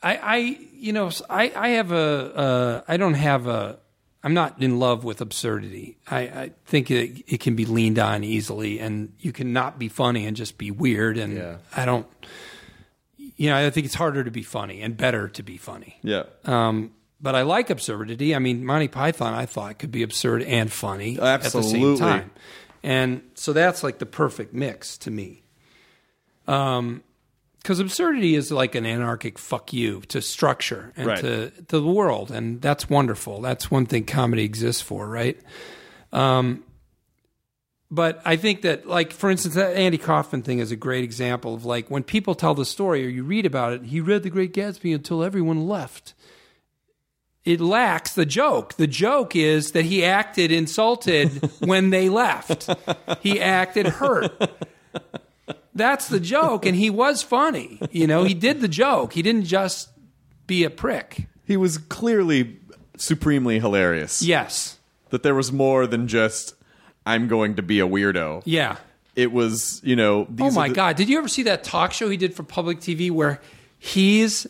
I I you know I I have a uh, I don't have a. I'm not in love with absurdity. I, I think it, it can be leaned on easily, and you can not be funny and just be weird. And Yeah. I don't, you know, I think it's harder to be funny and better to be funny. yeah. Um, but I like absurdity. I mean, Monty Python, I thought could be absurd and funny at the same time, and so that's like the perfect mix to me. Um, because absurdity is like an anarchic fuck you to structure and Right. to to the world, and that's wonderful. That's one thing comedy exists for, right? Um, but I think that, like, for instance, that Andy Kaufman thing is a great example of like when people tell the story or you read about it. He read The Great Gatsby until everyone left. It lacks the joke. The joke is that he acted insulted when they left. He acted hurt. That's the joke, and he was funny. You know, he did the joke. He didn't just be a prick. He was clearly supremely hilarious. Yes. That there was more than just, I'm going to be a weirdo. Yeah. It was, you know, these Oh my the- God! Did you ever see that talk show he did for public TV where he's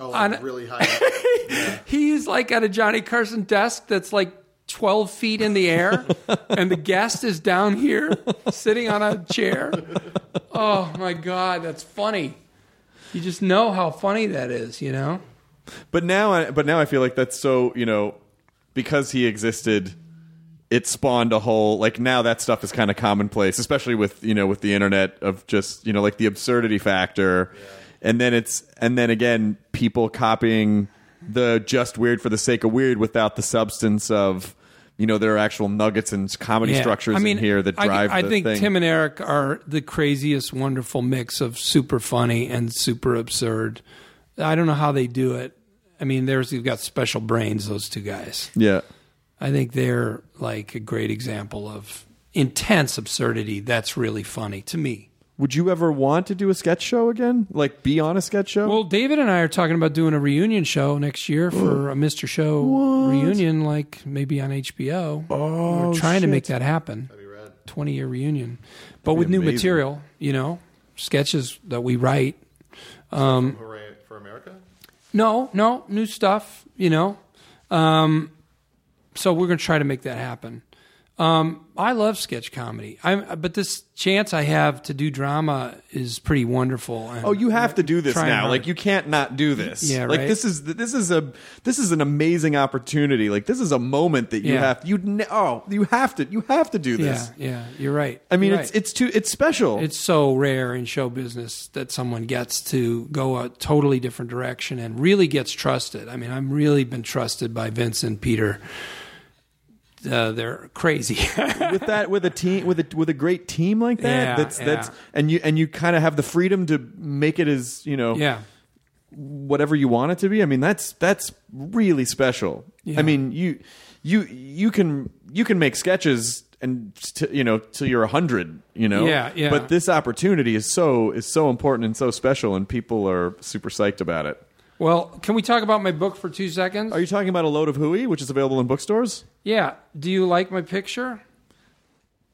Oh, On- really high. He's like at a Johnny Carson desk that's like 12 feet in the air, and the guest is down here sitting on a chair. Oh my God, that's funny. You just know how funny that is, you know? But now, I, but now I feel like that's so you know because he existed, it spawned a whole like now that stuff is kind of commonplace, especially with you know with the internet of just you know like the absurdity factor, and then it's and then again people copying the just weird for the sake of weird without the substance of you know there are actual nuggets and comedy Yeah. structures I mean, in here that I- drive. I, the think thing. Tim and Eric are the craziest, wonderful mix of super funny and super absurd. I don't know how they do it. I mean, there's you've got special brains. Those two guys. yeah. I think they're like a great example of intense absurdity. That's really funny to me. Would you ever want to do a sketch show again? Like be on a sketch show? Well, David and I are talking about doing a reunion show next year for a Mr. Show reunion, like maybe on HBO. Oh, We're trying to make that happen. Twenty year reunion, but with new amazing. material. You know, sketches that we write. Hooray for America. No, no, new stuff. You know, um, so we're going to try to make that happen. Um, I love sketch comedy. I'm, but this chance I have to do drama is pretty wonderful. Oh, you have to do this now. hard. Like you can't not do this. Yeah, Like right. this is this is a this is an amazing opportunity. Like this is a moment that you Yeah. have you ne- oh you have to you have to do this. yeah, you're right. I mean You're it's right. it's too it's special. it's so rare in show business that someone gets to go a totally different direction and really gets trusted. I mean, I've really been trusted by Vince and Peter. Uh, they're crazy. with that with a team with a with a great team like that. Yeah, that's that's yeah. and you and you kind of have the freedom to make it as you know yeah, whatever you want it to be. I mean, that's that's really special. Yeah. I mean, you you you can you can make sketches and t- you know till you're a hundred. You know, Yeah, yeah. But this opportunity is so is so important and so special, and people are super psyched about it. Well, can we talk about my book for two seconds? Are you talking about a load of hooey, which is available in bookstores? yeah. Do you like my picture?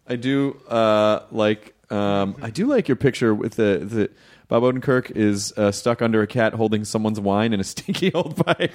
I do uh, like um, I do like your picture with the the. Bob Odenkirk is uh, stuck under a cat holding someone's wine in a stinky old pipe.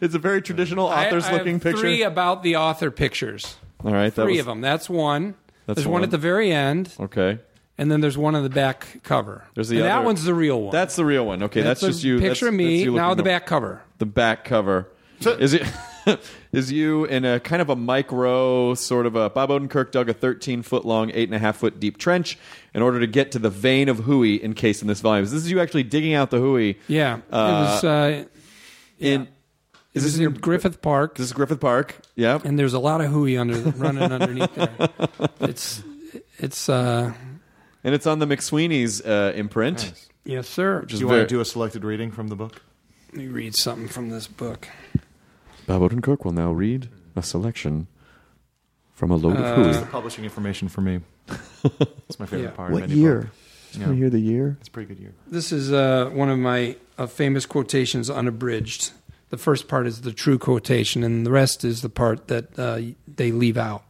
it's a very traditional author's I have looking picture. Three about the author pictures. All right, Three was, of them. That's one. That's there's one. one. at the very end, Okay, and then there's one on the back cover. There's the and that one's the real one. that's the real one. Okay, that's, a just you. Picture that's, of me that's you now. looking The back cover. The back cover. is it? is you in a kind of a micro sort of a Bob Odenkirk dug a 13 foot long, eight and a half foot deep trench in order to get to the vein of hooey encased in this volume. This is you actually digging out the hooey. Yeah, it Uh, was. Uh, in. Is this in your Griffith Park? This is Griffith Park. Yeah. and there's a lot of hooey under running underneath there. It's it's uh And it's on the McSweeney's uh, imprint. yes sir. Do is you very, want to do a selected reading from the book? Let me read something from this book. Bob Odenkirk will now read a selection from a load Uh, of hooey. It's the publishing information for me. It's my favorite Yeah. part. of What any year? book. Just Yeah. want to hear the year. It's a pretty good year. This is uh, one of my uh, famous quotations, unabridged. The first part is the true quotation, and the rest is the part that uh, they leave out.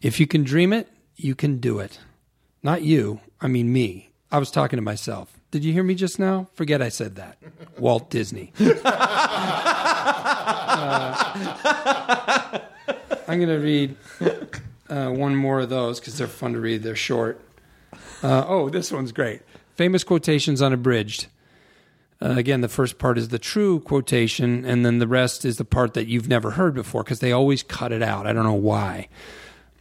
If you can dream it, you can do it. Not you, I mean me. I was talking to myself. Did you hear me just now? Forget I said that. Walt Disney. Uh, I'm going to read uh, one more of those because they're fun to read. They're short. Uh, oh, this one's great. Famous quotations unabridged. Uh, again, the first part is the true quotation, and then the rest is the part that you've never heard before because they always cut it out. I don't know why.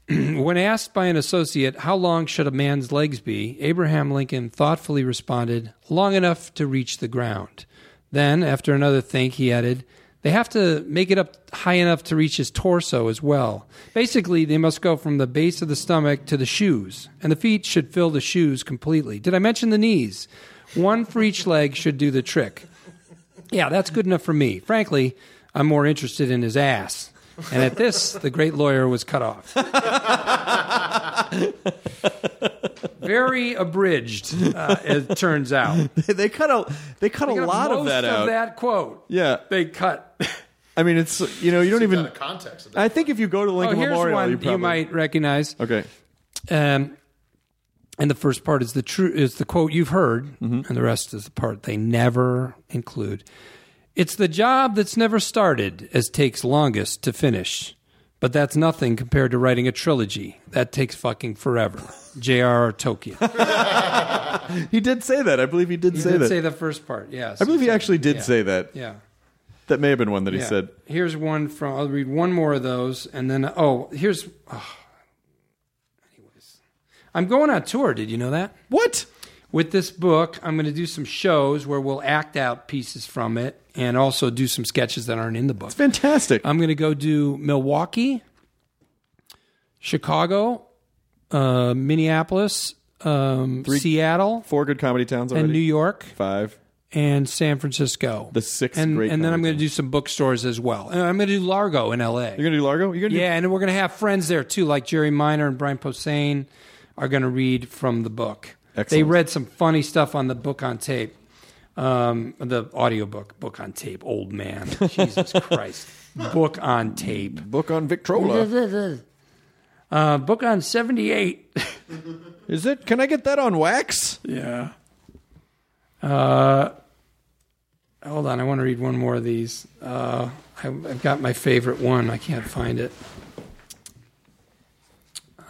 when asked by an associate, How long should a man's legs be? Abraham Lincoln thoughtfully responded, Long enough to reach the ground. Then, after another think, he added, They have to make it up high enough to reach his torso as well. Basically, they must go from the base of the stomach to the shoes, and the feet should fill the shoes completely. Did I mention the knees? One for each leg should do the trick. Yeah, that's good enough for me. Frankly, I'm more interested in his ass. And at this, the great lawyer was cut off. Very abridged, uh, it turns out. they cut a they cut a lot of Most that out. of that quote, Yeah, they cut. I mean it's you know you don't even. context. I think if you go to Oh, Lincoln here's Memorial, one you you, probably might recognize. okay. Um, and the first part is the true is the quote you've heard, Mm-hmm. and the rest is the part they never include. It's the job that's never started as takes longest to finish. But that's nothing compared to writing a trilogy. That takes fucking forever. J.R.R. Tolkien. He did say that. I believe he did He say did that. say the first part, yes. I believe he actually did yeah. say that. Yeah. That may have been one that he Yeah. said. Here's one from. I'll read one more of those, and then oh, here's. Oh. Anyways, I'm going on tour. Did you know that? What? With this book, I'm going to do some shows where we'll act out pieces from it, and also do some sketches that aren't in the book. It's fantastic. I'm going to go do Milwaukee, Chicago, uh, Minneapolis, um, Seattle, Four good comedy towns already. and New York, Five. and San Francisco. The sixth and, great and then I'm going to do some bookstores as well. And I'm going to do Largo in L.A. You're gonna do Largo? You're gonna Yeah, and we're going to have friends there too, like Jerry Minor and Brian Posehn are going to read from the book. They read some funny stuff on the book on tape, um, the audiobook, book on tape. Old man, Jesus Christ, book on tape. book on Victrola. Uh, book on seventy eight. Is it? Can I get that on wax? Yeah. Uh, hold on, I want to read one more of these. Uh, I, I've got my favorite one. I can't find it.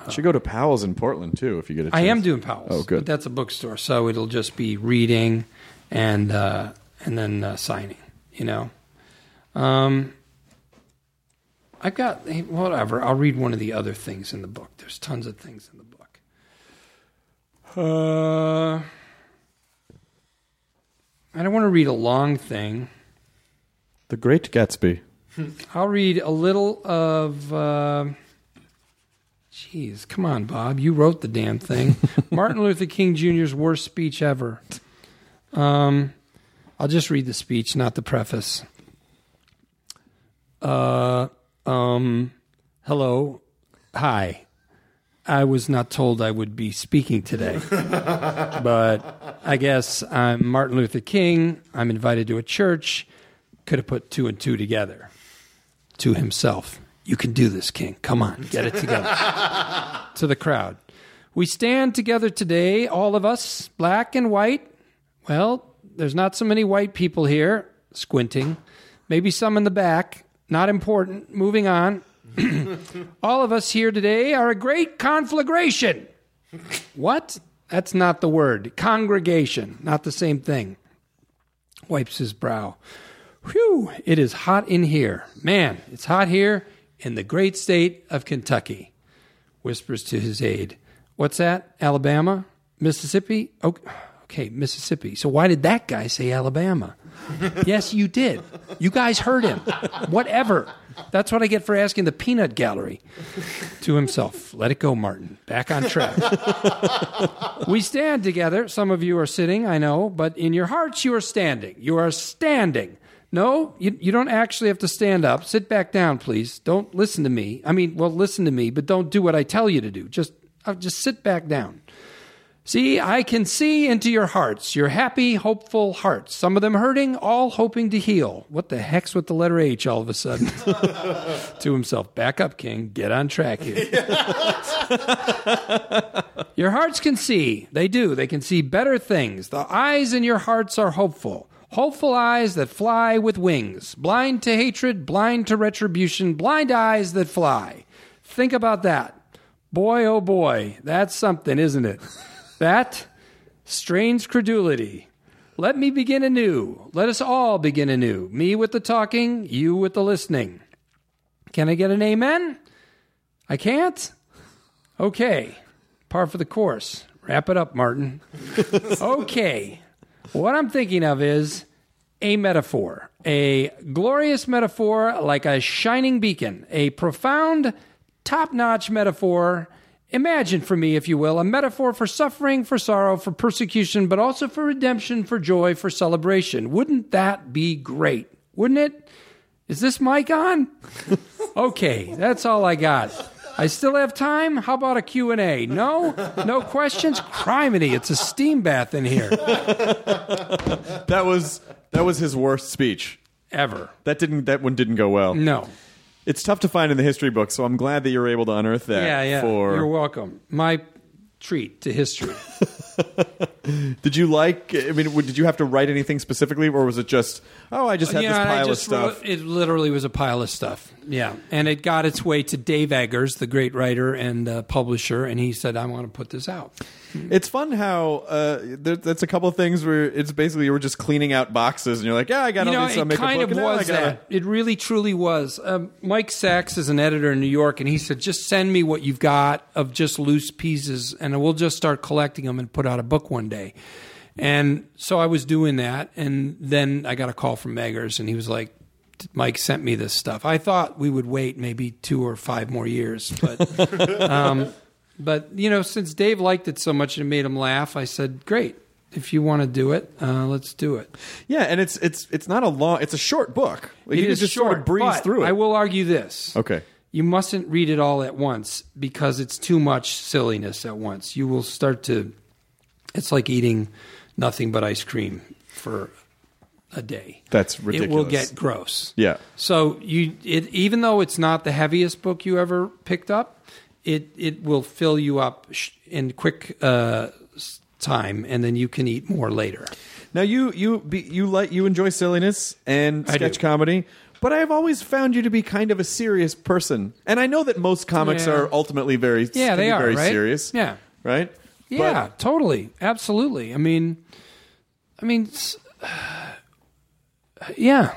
You should go to Powell's in Portland too if you get a chance. I am doing Powell's. Oh, good. But that's a bookstore, so it'll just be reading and uh, and then uh, signing. You know, um, I've got whatever. I'll read one of the other things in the book. There's tons of things in the book. Uh, I don't want to read a long thing. The Great Gatsby. I'll read a little of. Uh, Jeez, come on, Bob. You wrote the damn thing. Martin Luther King Jr.'s worst speech ever. Um, I'll just read the speech, not the preface. Uh, um, hello, hi. I was not told I would be speaking today, but I guess I'm Martin Luther King. I'm invited to a church. Could have put two and two together. To himself, you can do this, King. Come on, get it together. to the crowd, we stand together today, all of us, black and white. Well, there's not so many white people here, squinting. Maybe some in the back. Not important. Moving on. all of us here today are a great conflagration. what? That's not the word. Congregation, not the same thing. Wipes his brow. Whew, it is hot in here. Man, it's hot here in the great state of Kentucky. Whispers to his aide. What's that? Alabama? Mississippi? Okay, okay, Mississippi. So why did that guy say Alabama? yes, you did. You guys heard him. Whatever. That's what I get for asking the peanut gallery. To himself, let it go, Martin. Back on track. we stand together. Some of you are sitting, I know, but in your hearts you are standing. You are standing. No, you, you don't actually have to stand up. Sit back down, please. Don't listen to me. I mean, well, listen to me, but don't do what I tell you to do. Just, uh, just sit back down. See, I can see into your hearts, your happy, hopeful hearts. Some of them hurting, all hoping to heal. What the heck's with the letter H all of a sudden? to himself, back up, King. Get on track here. your hearts can see. They do. They can see better things. The eyes in your hearts are hopeful. Hopeful eyes that fly with wings. Blind to hatred, blind to retribution, blind eyes that fly. Think about that. Boy, oh boy, that's something, isn't it? That strains credulity. Let me begin anew. Let us all begin anew. Me with the talking, you with the listening. Can I get an amen? I can't? Okay. Par for the course. Wrap it up, Martin. okay. What I'm thinking of is a metaphor, a glorious metaphor like a shining beacon, a profound, top notch metaphor. Imagine for me, if you will, a metaphor for suffering, for sorrow, for persecution, but also for redemption, for joy, for celebration. Wouldn't that be great? Wouldn't it? Is this mic on? Okay, that's all I got. I still have time. How about a Q&A? No? No questions? Criminy, it's a steam bath in here. That was that was his worst speech. Ever. That didn't that one didn't go well. No. It's tough to find in the history book, so I'm glad that you're able to unearth that Yeah, yeah. for You're welcome. My treat to history. Did you like? I mean, did you have to write anything specifically, or was it just, oh, I just had this know, and I pile of stuff? wrote- it literally was a pile of stuff. Yeah, and it got its way to Dave Eggers, the great writer and uh, publisher, and he said, "I want to put this out." It's fun how uh, there, that's a couple of things where it's basically you were just cleaning out boxes, and you're like, yeah, I got you all know, these. so it make kind a book, of and now I was gotta- that. It really, truly was. Um, Mike Sacks is an editor in New York, and he said, "Just send me what you've got of just loose pieces, and we'll just start collecting them and put out a book one day." And so I was doing that, and then I got a call from Eggers, and he was like, "Mike sent me this stuff." I thought we would wait maybe two or five more years, but um, but you know, since Dave liked it so much and it made him laugh, I said, "Great." If you want to do it, uh, let's do it. Yeah, and it's it's it's not a long. It's a short book. Like, It you is just short, sort of breeze but through it. I will argue this. Okay. You mustn't read it all at once because it's too much silliness at once. You will start to. It's like eating nothing but ice cream for a day. That's ridiculous. It will get gross. Yeah. So you, it even though it's not the heaviest book you ever picked up, it it will fill you up in quick uh, time, and then you can eat more later. Now you you be, you like you enjoy silliness and sketch comedy, but I've always found you to be kind of a serious person, and I know that most comics Yeah. are ultimately very Yeah, they are, very right? serious. Yeah. right. Yeah, totally, absolutely. I mean, I mean, yeah.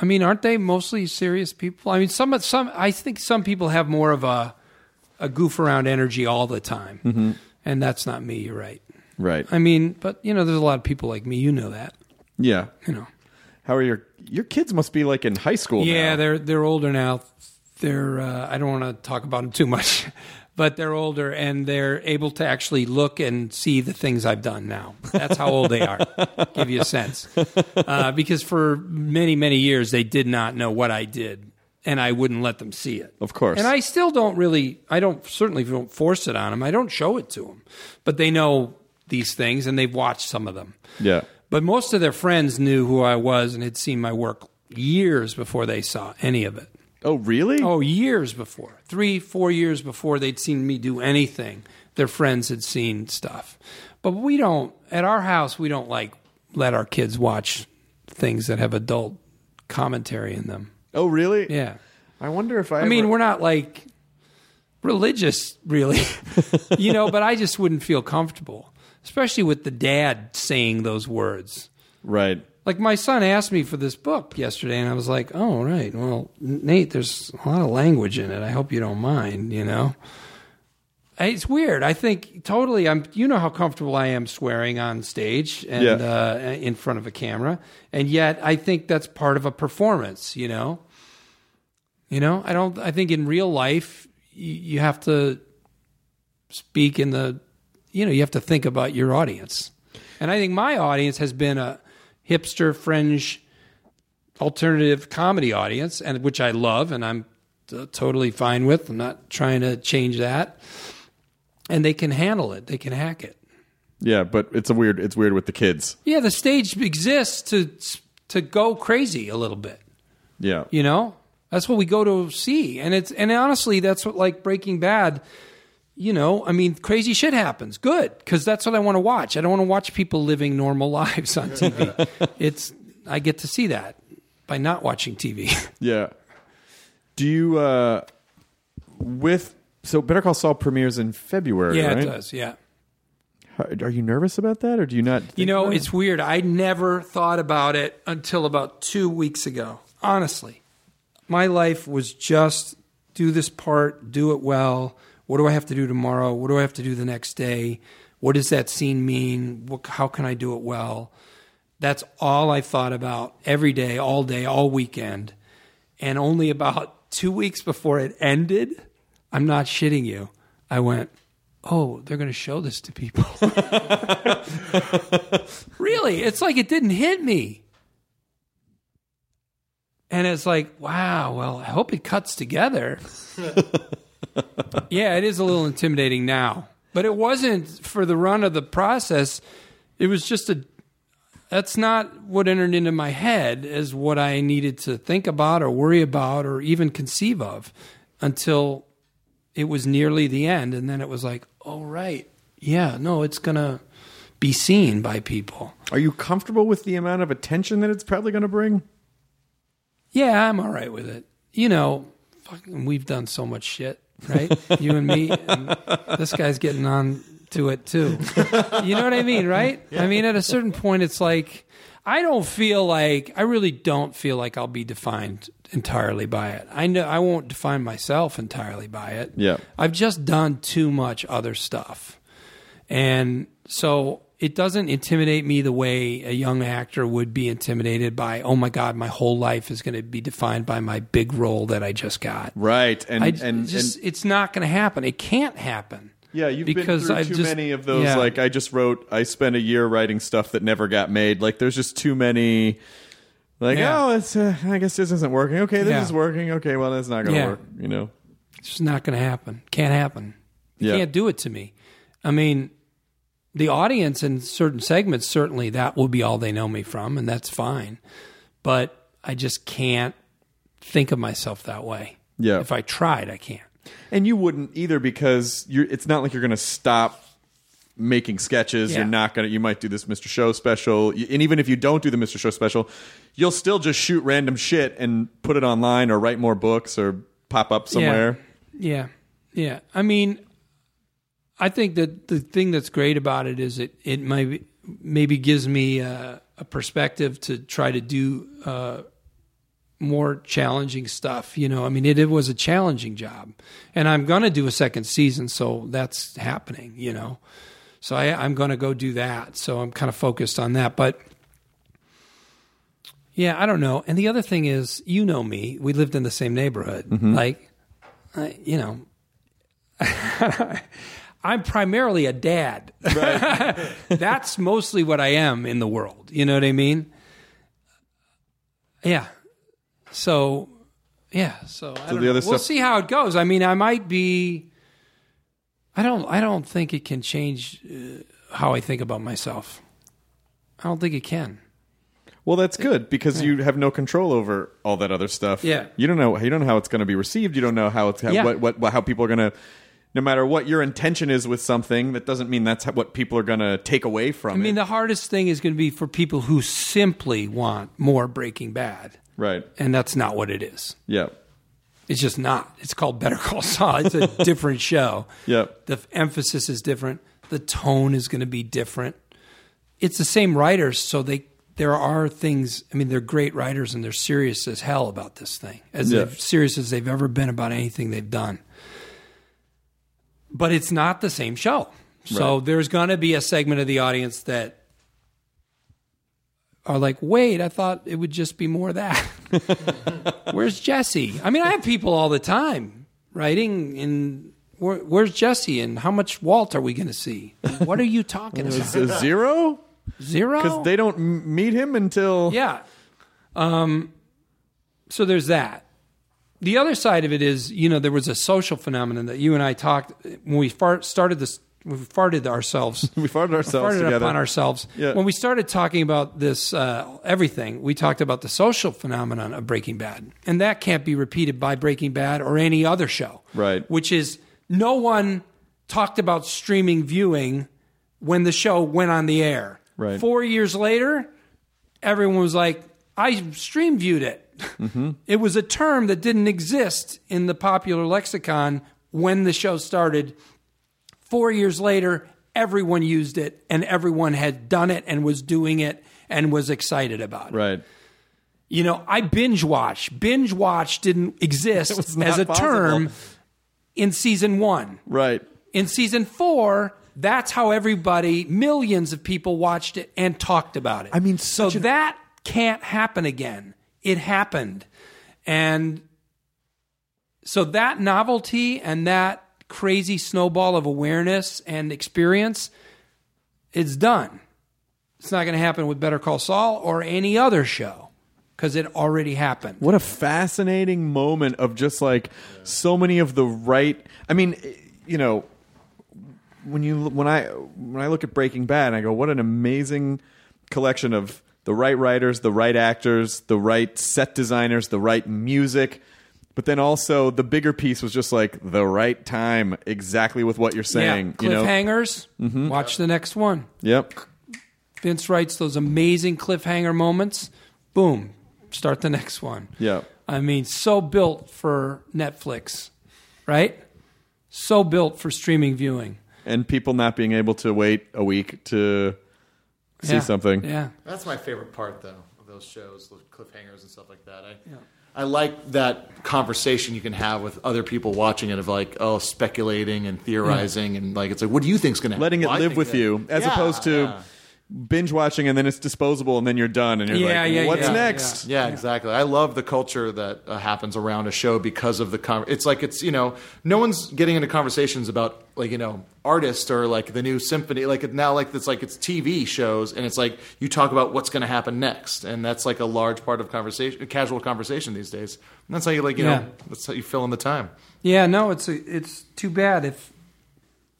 I mean, aren't they mostly serious people? I mean, some some I think some people have more of a a goof around energy all the time, Mm-hmm. and that's not me. You're right. right. I mean, but you know, there's a lot of people like me. You know that. yeah. You know. How are your your kids? Must be like in high school. Yeah, now. they're they're older now. They're uh, I don't want to talk about them too much, but they're older and they're able to actually look and see the things I've done now. That's how old they are. Give you a sense, uh, because for many many years they did not know what I did, and I wouldn't let them see it. Of course. and I still don't really. I don't certainly don't force it on them. I don't show it to them, but they know these things and they've watched some of them. yeah. But most of their friends knew who I was and had seen my work years before they saw any of it. Oh really? Oh, years before. Three, four years before they'd seen me do anything, their friends had seen stuff. But we don't, at our house, we don't like let our kids watch things that have adult commentary in them. Oh really? Yeah. I wonder if I. I mean, we're not like religious, really, you know, but I just wouldn't feel comfortable, especially with the dad saying those words. right. Like my son asked me for this book yesterday, and I was like, "Oh, right. Well, Nate, there's a lot of language in it. I hope you don't mind." You know, it's weird. I think totally. I'm. You know how comfortable I am swearing on stage and Yeah. uh, in front of a camera, and yet I think that's part of a performance. You know. You know, I don't. I think in real life, you, you have to speak in the. You know, you have to think about your audience, and I think my audience has been a hipster fringe alternative comedy audience and which I love and I'm t- totally fine with. I'm not trying to change that. And they can handle it. They can hack it. Yeah, but it's a weird. It's weird with the kids. Yeah, the stage exists to to go crazy a little bit. Yeah. You know, that's what we go to see, and it's and honestly, that's what like Breaking Bad. You know, I mean, crazy shit happens. Good, because that's what I want to watch. I don't want to watch people living normal lives on TV. it's I get to see that by not watching TV. Yeah. Do you uh with so Better Call Saul premieres in February, yeah, right? it does. Yeah. How- Are you nervous about that or do you not You know, it's weird. I never thought about it until about two weeks ago. Honestly, my life was just do this part, do it well. What do I have to do tomorrow? What do I have to do the next day? What does that scene mean? What, how can I do it well? That's all I thought about every day, all day, all weekend. And only about two weeks before it ended, I'm not shitting you, I went, oh, they're going to show this to people. really, it's like it didn't hit me. And it's like, wow, well, I hope it cuts together. yeah, it is a little intimidating now. But it wasn't for the run of the process. It was just a that's not what entered into my head as what I needed to think about or worry about or even conceive of until it was nearly the end and then it was like, "Oh right, yeah, no, it's gonna be seen by people. Are you comfortable with the amount of attention that it's probably going to bring? Yeah, I'm all right with it. You know, fucking, we've done so much shit, right? you and me, and this guy's getting on to it too. You know what I mean, right? I mean, at a certain point, it's like I don't feel like I really don't feel like I'll be defined entirely by it. I know I won't define myself entirely by it. Yeah. I've just done too much other stuff, and so it doesn't intimidate me the way a young actor would be intimidated by. Oh my God, my whole life is going to be defined by my big role that I just got. Right. And I and, just and it's not going to happen. It can't happen. yeah, you've because been through I've too just- many of those. yeah. Like I just wrote, I spent a year writing stuff that never got made. Like there's just too many. Like Yeah. oh, it's uh, I guess this isn't working. Okay, this Yeah. is working. Okay, well that's not going to Yeah. work. You know. It's just not going to happen. Can't happen. You can't do it to me. I mean, the audience in certain segments certainly that will be all they know me from, and that's fine. But I just can't think of myself that way. Yeah. If I tried, I can't. And you wouldn't either because you're. It's not like you're going to stop making sketches. Yeah. You're not going to. You might do this Mr. Show special, and even if you don't do the Mr. Show special, you'll still just shoot random shit and put it online or write more books or pop up somewhere. Yeah, yeah. I mean, I think that the thing that's great about it is it it maybe maybe gives me a, a perspective to try to do uh, more challenging stuff. You know, I mean, it, it was a challenging job, and I'm going to do a second season, so that's happening. You know, so I, I'm going to go do that. So I'm kind of focused on that, but. Yeah, I don't know. And the other thing is, you know me. We lived in the same neighborhood. Like, I, you know, I'm primarily a dad. That's mostly what I am in the world. You know what I mean? Yeah. So, yeah. So, I don't the know. other we'll stuff- see how it goes. I mean, I might be. I don't. I don't think it can change uh, how I think about myself. I don't think it can. Well, that's good because you have no control over all that other stuff. Yeah. you don't know. You don't know how it's going to be received. You don't know how it's how, Yeah. what, what what how people are going to. No matter what your intention is with something, that doesn't mean that's what people are going to take away from I mean, it. the hardest thing is going to be for people who simply want more Breaking Bad, right? and that's not what it is. Yeah. It's just not. It's called Better Call Saul. It's a different show. Yep. The emphasis is different. The tone is going to be different. It's the same writers, so they there are things. I mean, they're great writers, and they're serious as hell about this thing, as serious as they've ever been about anything they've done. But it's not the same show. So there's going to be a segment of the audience that are like, wait, I thought it would just be more of that. Where's Jesse? I mean, I have people all the time writing in. Where, where's Jesse and how much Walt are we going to see? What are you talking about? zero Zero? because they don't m- meet him until Yeah. Um, so there's that. The other side of it is, you know, there was a social phenomenon that you and I talked when we started this. We farted ourselves. we farted ourselves farted together. upon ourselves. Yeah. When we started talking about this, uh, everything, we talked about the social phenomenon of Breaking Bad. And that can't be repeated by Breaking Bad or any other show. Right. Which is no one talked about streaming viewing when the show went on the air. Right. Four years later, everyone was like, I stream viewed it. Mm-hmm. It was a term that didn't exist in the popular lexicon when the show started. Four years later, everyone used it and everyone had done it and was doing it and was excited about it. right. You know, I binge watch. Binge watch didn't exist as a possible. term in season one. Right. In season four, that's how everybody, millions of people watched it and talked about it. I mean, so such an- that can't happen again. It happened. And so that novelty and that crazy snowball of awareness and experience, it's done. It's not going to happen with Better Call Saul or any other show because it already happened. What a fascinating moment of just like so many of the right. I mean, you know, when you when I when I look at Breaking Bad, I go, what an amazing collection of the right writers, the right actors, the right set designers, the right music. but then also the bigger piece was just like the right time, exactly with what you're saying. yeah, you know, cliffhangers. Mm-hmm. Watch the next one. yep. Vince writes those amazing cliffhanger moments. Boom, start the next one. Yeah. I mean, so built for Netflix, right? So built for streaming viewing. And people not being able to wait a week to see Yeah. something. Yeah. That's my favorite part, though, of those shows, the cliffhangers and stuff like that. I, I like that conversation you can have with other people watching it of like, oh, speculating and theorizing, and like, it's like, what do you think's going to happen? Letting it Well, live with that- you, as Yeah, opposed to yeah. Binge watching and then it's disposable and then you're done and you're Yeah, like, yeah, what's yeah, next? Yeah, exactly. I love the culture that uh, happens around a show because of the con- it's like it's you know no one's getting into conversations about like you know artists or like the new symphony like it now like it's like it's TV shows and it's like you talk about what's going to happen next and that's like a large part of conversation casual conversation these days and that's how you like you Yeah. know that's how you fill in the time. Yeah, no, it's a, it's too bad if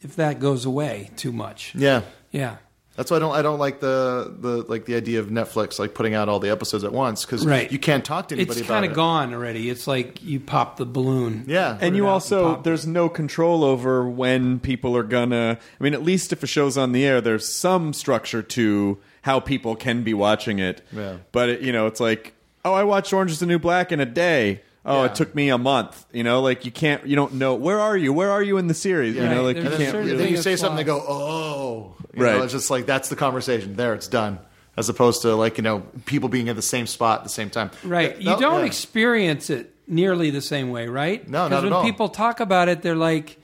if that goes away too much. Yeah. Yeah. That's why I don't. I don't like the, the like the idea of Netflix like putting out all the episodes at once because Right. you can't talk to anybody It's about kind it. of gone already. It's like you pop the balloon. Yeah, And you also, and there's no control over when people are gonna. I mean, at least if a show's on the air, there's some structure to how people can be watching it. Yeah. But it, you know, it's like, oh, I watched Orange Is the New Black in a day. Oh, Yeah. it took me a month. You know, like you can't, you don't know where are you? Where are you in the series? You know, Right. like you can't really. then you say is something, they go, "Oh," you Right. Know, it's just like that's the conversation. There, it's done. As opposed to like you know people being at the same spot at the same time. Right. No, You don't yeah. experience it nearly the same way, right? No, not Because at when all. people talk about it, they're like,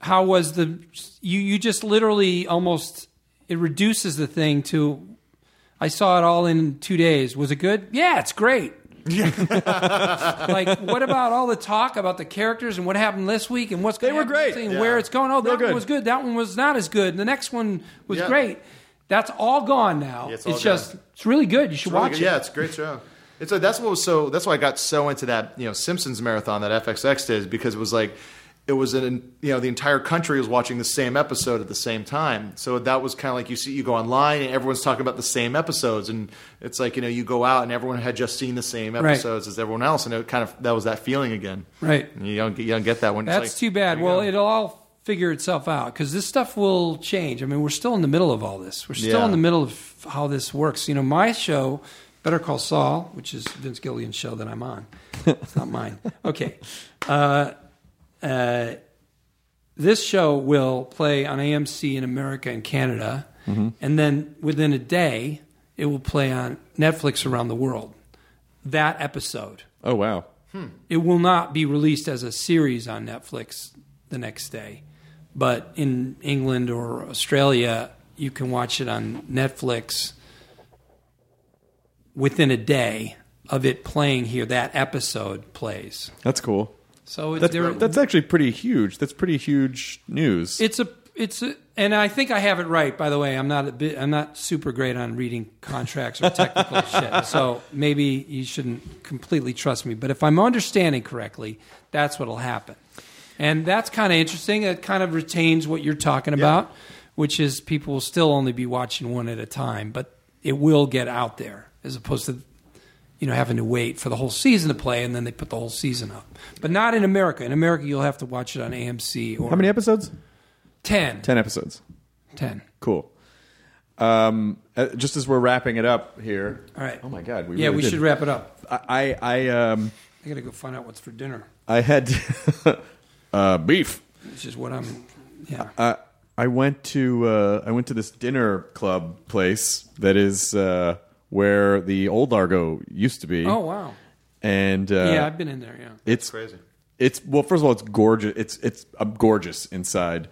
"How was the?" You you just literally almost it reduces the thing to. I saw it all in two days. Was it good? Yeah, it's great. like, what about all the talk about the characters and what happened this week and what's going were great. and Yeah. where it's going? Oh, that Real one good. was good. That one was not as good. The next one was Yeah. great. That's all gone now. Yeah, it's it's just gone. it's really good. You should Really watch good. it. Yeah, it's a great show. It's like that's what was so. That's why I got so into that you know Simpsons marathon that FXX did because it was like it was an you know the entire country was watching the same episode at the same time. So that was kind of like you see you go online and everyone's talking about the same episodes and it's like you know you go out and everyone had just seen the same Right. episodes as everyone else and it kind of that was that feeling again. Right. And you don't get, you don't get that one That's like, too bad. Well, go. it'll all figure itself out because this stuff will change. I mean, we're still in the middle of all this. We're still Yeah. in the middle of how this works. You know, my show, Better Call Saul, which is Vince Gilligan's show that I'm on. it's not mine. Okay. Uh, uh, this show will play on AMC in America and Canada, and then within a day, it will play on Netflix around the world. That episode. Oh wow. It will not be released as a series on Netflix the next day, but in England or Australia, you can watch it on Netflix within a day of it playing here. That episode plays. That's cool. So it's That's, there- that's actually pretty huge. That's pretty huge news. it's a it's a, and I think I have it right. By the way, I'm not a bit, I'm not super great on reading contracts or technical shit. So maybe you shouldn't completely trust me. But if I'm understanding correctly, that's what'll happen, and that's kind of interesting. It kind of retains what you're talking about, which is people will still only be watching one at a time, but it will get out there as opposed to you know having to wait for the whole season to play and then they put the whole season up. But not in America. In America, you'll have to watch it on AMC or How many episodes? 10. Ten episodes. 10. Cool. Um, uh, just as we're wrapping it up here. All right. Oh my God. We yeah, really we did. should wrap it up. I I um I got to go find out what's for dinner, I had uh, beef. which is what I'm. Yeah. Uh, I went to uh, I went to this dinner club place that is uh, where the old Largo used to be. oh wow. and uh, yeah, I've been in there. Yeah. it's crazy. It's well, first of all, it's gorgeous. It's it's uh, gorgeous inside,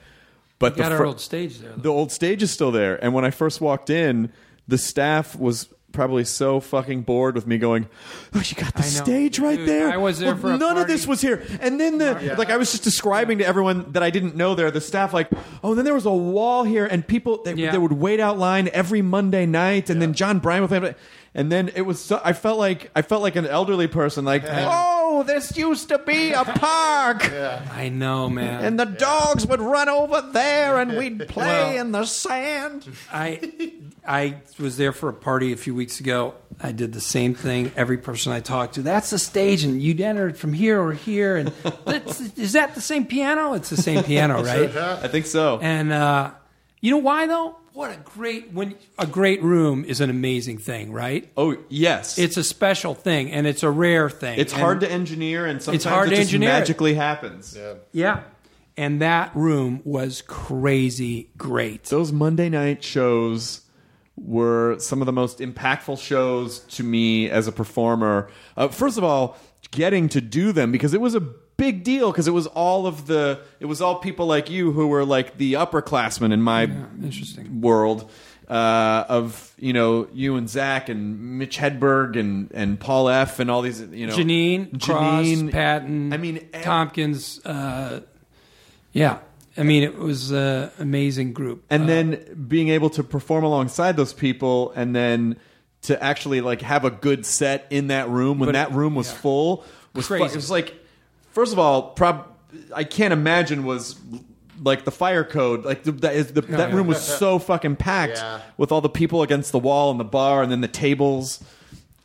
but Got the our fir- old stage there. the old stage is still there. And when I first walked in, the staff was probably so fucking bored with me going, "Oh, you got the I know. stage right Dude, there." I was there Well, for a none of party. this was here. And then the like, I was just describing to everyone that I didn't know there. The staff like, "Oh, and then there was a wall here, and people they, Yeah. they would wait out line every Monday night, and then Jon Brion would play." And then it was. So, I felt like I felt like an elderly person. Like, oh, this used to be a park. I know, man. And the dogs would run over there, and we'd play Well- in the sand. I I was there for a party a few weeks ago. I did the same thing. Every person I talked to, that's the stage, and you'd enter it from here or here. And that's, is that the same piano? It's the same piano, right? I think so. And uh, you know why though? What a great when a great room is an amazing thing, right? oh yes, It's a special thing, and it's a rare thing. it's And- hard to engineer, and sometimes hard it to just engineer it. magically happens. Yeah. Yeah. And that room was crazy great. Those Monday night shows were some of the most impactful shows to me as a performer. Uh, first of all, getting to do them because it was a big deal because it was all of the it was all people like you who were like the upperclassmen in my interesting. world uh, of you know you and Zach and Mitch Hedberg and and Paul F and all these you know Janeane, Cross, Janeane Patton, I mean, ev- Tompkins. Uh, yeah, I mean, it was an amazing group. and then being able to perform alongside those people and then to actually like have a good set in that room when But- that room was yeah. full was Crazy. it was like first of all prob I can't imagine was like the fire code like the, that, is the, that room was so fucking packed Yeah. with all the people against the wall and the bar and then the tables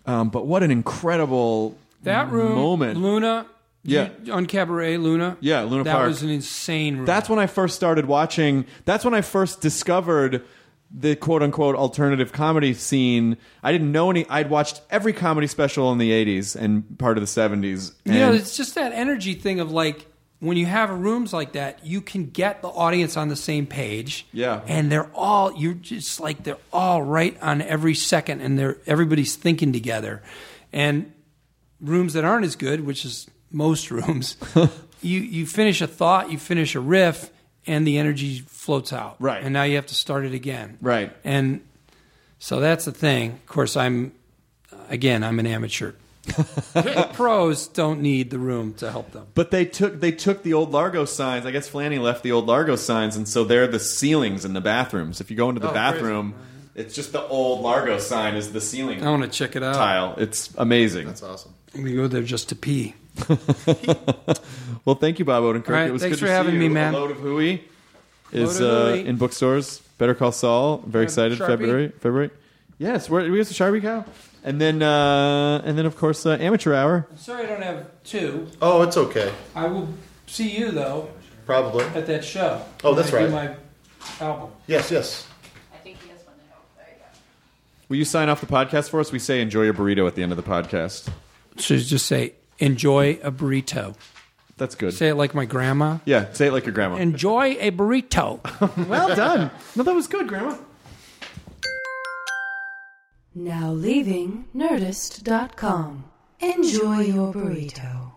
um, but what an incredible that room, moment Luna, Yeah. you- UnCabaret, Luna. Yeah, Luna that Park. was an insane room. That's when I first started watching. That's when I first discovered the quote unquote alternative comedy scene. I didn't know any. I'd watched every comedy special in the '80s and part of the '70s. you know, it's just that energy thing of like when you have rooms like that, you can get the audience on the same page. Yeah. and they're all you're just like they're all right on every second, and they're everybody's thinking together. And rooms that aren't as good, which is most rooms, you you finish a thought, you finish a riff, and the energy floats out. Right. and now you have to start it again. Right. and so that's the thing. Of course, I'm again, I'm an amateur. The pros don't need the room to help them. but they took they took the old Largo signs. I guess Flanny left the old Largo signs, and so they're the ceilings in the bathrooms. If you go into the Oh, bathroom, it's just the old Largo sign is the ceiling I want to check it out. tile. It's amazing. That's awesome. We go there just to pee. Well, thank you, Bob Odenkirk. All right, it was thanks good for to having see me, you. man. A load of hooey is Load of uh, hooey. in bookstores. Better Call Saul. Very excited. Sharpie? February. February. Yes, we're, we have the Sharpie cow, and then uh, and then of course uh, Amateur Hour. Sorry, I don't have two. Oh, it's okay. I will see you though Probably. at that show. Oh, that's When I do right. My album. Yes, yes. I think he has one now. There you go. Will you sign off the podcast for us? We say enjoy your burrito at the end of the podcast. So just say enjoy a burrito. That's good. Say it like my grandma. yeah, say it like your grandma. Enjoy a burrito. well done. No, that was good, grandma. Now leaving Nerdist.com. Enjoy your burrito.